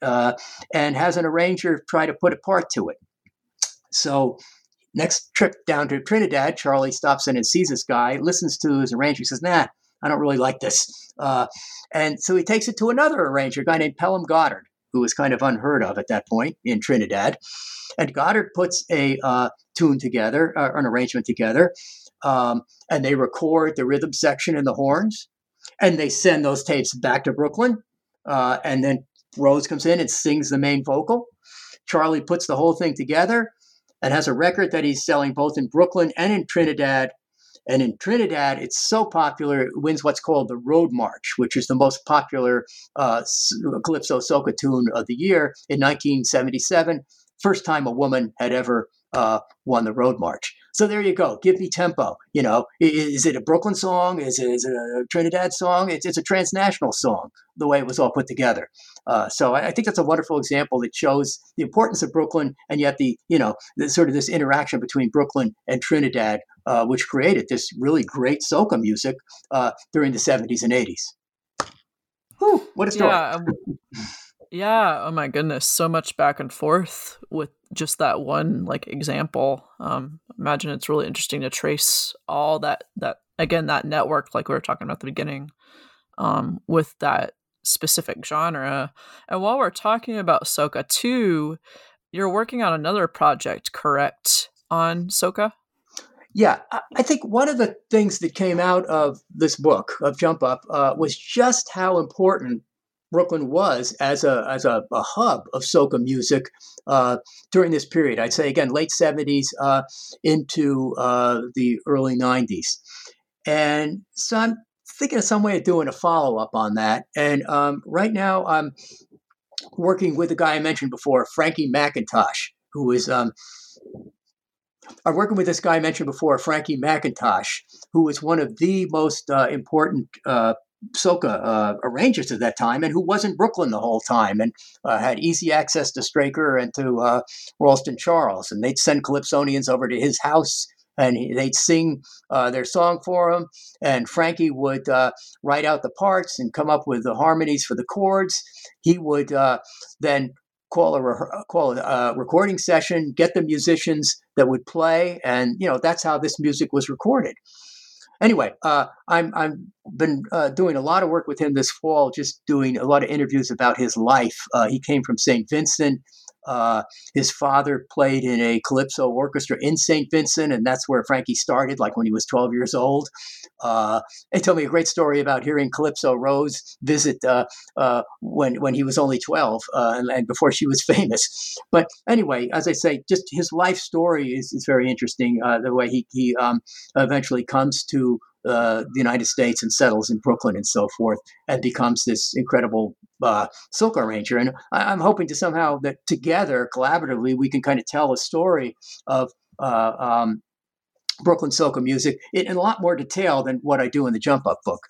uh, and has an arranger try to put a part to it. So next trip down to Trinidad, Charlie stops in and sees this guy, listens to his arranger, says, "Nah, I don't really like this," uh, and so he takes it to another arranger, a guy named Pelham Goddard, who was kind of unheard of at that point in Trinidad. And Goddard puts a uh, tune together, uh, an arrangement together, um, and they record the rhythm section and the horns, and they send those tapes back to Brooklyn. Uh, and then Rose comes in and sings the main vocal. Charlie puts the whole thing together and has a record that he's selling both in Brooklyn and in Trinidad. And in Trinidad, it's so popular, it wins what's called the Road March, which is the most popular uh, Calypso Soca tune of the year in 1977. First time a woman had ever uh, won the Road March. So there you go. Give me tempo. You know, is it a Brooklyn song? Is it, is it a Trinidad song? It's, it's a transnational song, the way it was all put together. Uh, so I, I, think that's a wonderful example that shows the importance of Brooklyn and yet the, you know, the, sort of this interaction between Brooklyn and Trinidad, uh, which created this really great soca music uh, during the 70s and 80s. Whew, what a story. Yeah. Um, yeah. Oh my goodness. So much back and forth with just that one like example. Um, imagine it's really interesting to trace all that that again that network like we were talking about at the beginning um, with that specific genre. And while we're talking about Soca too, you're working on another project, correct? On Soca. Yeah, I think one of the things that came out of this book of Jump Up uh, was just how important Brooklyn was as a as a, a hub of soca music uh, during this period. I'd say again late seventies uh, into uh, the early nineties, and so I'm thinking of some way of doing a follow up on that. And um, right now I'm working with the guy I mentioned before, Frankie McIntosh, who is. Um, I'm working with this guy I mentioned before, Frankie McIntosh, who was one of the most uh, important uh, soca uh, arrangers at that time and who was in Brooklyn the whole time and uh, had easy access to Straker and to uh, Ralston Charles. And they'd send Calypsonians over to his house and he, they'd sing uh, their song for him. And Frankie would uh, write out the parts and come up with the harmonies for the chords. He would uh, then call a re- call a recording session, get the musicians that would play, and you know that's how this music was recorded anyway, uh, I'm I'm been uh, doing a lot of work with him this fall, just doing a lot of interviews about his life. Uh, he came from St. Vincent. Uh, his father played in a calypso orchestra in St. Vincent, and that's where Frankie started, like when he was 12 years old. Uh, he told me a great story about hearing Calypso Rose visit uh, uh when when he was only 12 uh, and, and, before she was famous. But anyway, as I say, just his life story is, is very interesting. Uh, the way he he um, eventually comes to uh, the United States and settles in Brooklyn and so forth, and becomes this incredible uh, soca arranger. And I, am hoping to somehow that together, collaboratively, we can kind of tell a story of uh, um, Brooklyn soca music in, in, a lot more detail than what I do in the Jump Up book.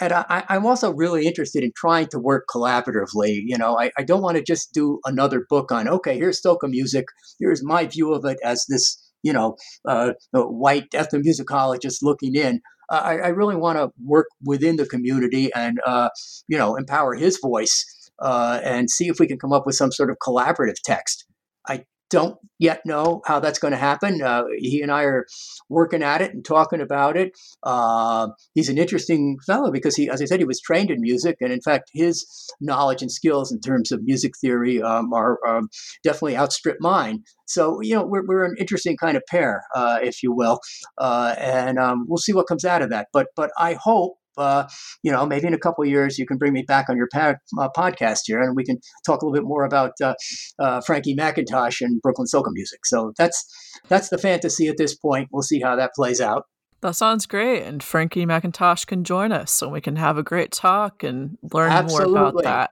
And I, am also really interested in trying to work collaboratively. You know, I, I don't want to just do another book on, okay, here's soca music. Here's my view of it as this you know, uh, white ethnomusicologist looking in. Uh, I, I, really want to work within the community and, uh, you know, empower his voice uh, and see if we can come up with some sort of collaborative text. I don't yet know how that's going to happen. Uh, he and I are working at it and talking about it. Uh, he's an interesting fellow because he, as I said, he was trained in music, and in fact, his knowledge and skills in terms of music theory um, are, are, definitely outstrip mine. So you know, we're, we're an interesting kind of pair, uh, if you will, uh, and um, we'll see what comes out of that. But but I hope uh, you know, maybe in a couple years you can bring me back on your pa- uh, podcast here, and we can talk a little bit more about uh, uh Frankie McIntosh and Brooklyn soca music. So that's that's the fantasy at this point. We'll see how that plays out. That sounds great, and Frankie McIntosh can join us, and we can have a great talk and learn Absolutely. more about that.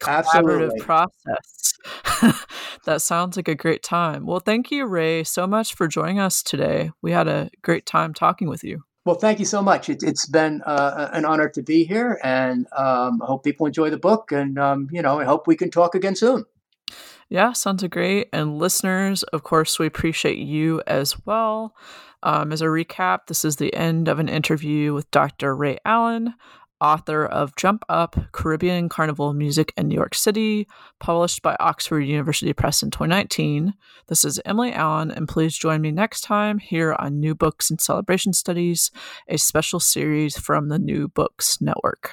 collaborative Absolutely. process. that sounds like a great time. Well, thank you, Ray, so much for joining us today. We had a great time talking with you. Well, thank you so much. It, has been uh, an honor to be here, and um, I hope people enjoy the book. And um, you know, I hope we can talk again soon. Yeah, sounds great. And listeners, of course, we appreciate you as well. Um, as a recap, this is the end of an interview with Dr. Ray Allen, author of Jump Up Caribbean Carnival Music in New York City, published by Oxford University Press in 2019. This is Emily Allen, and please join me next time here on New Books and Celebration Studies, a special series from the New Books Network.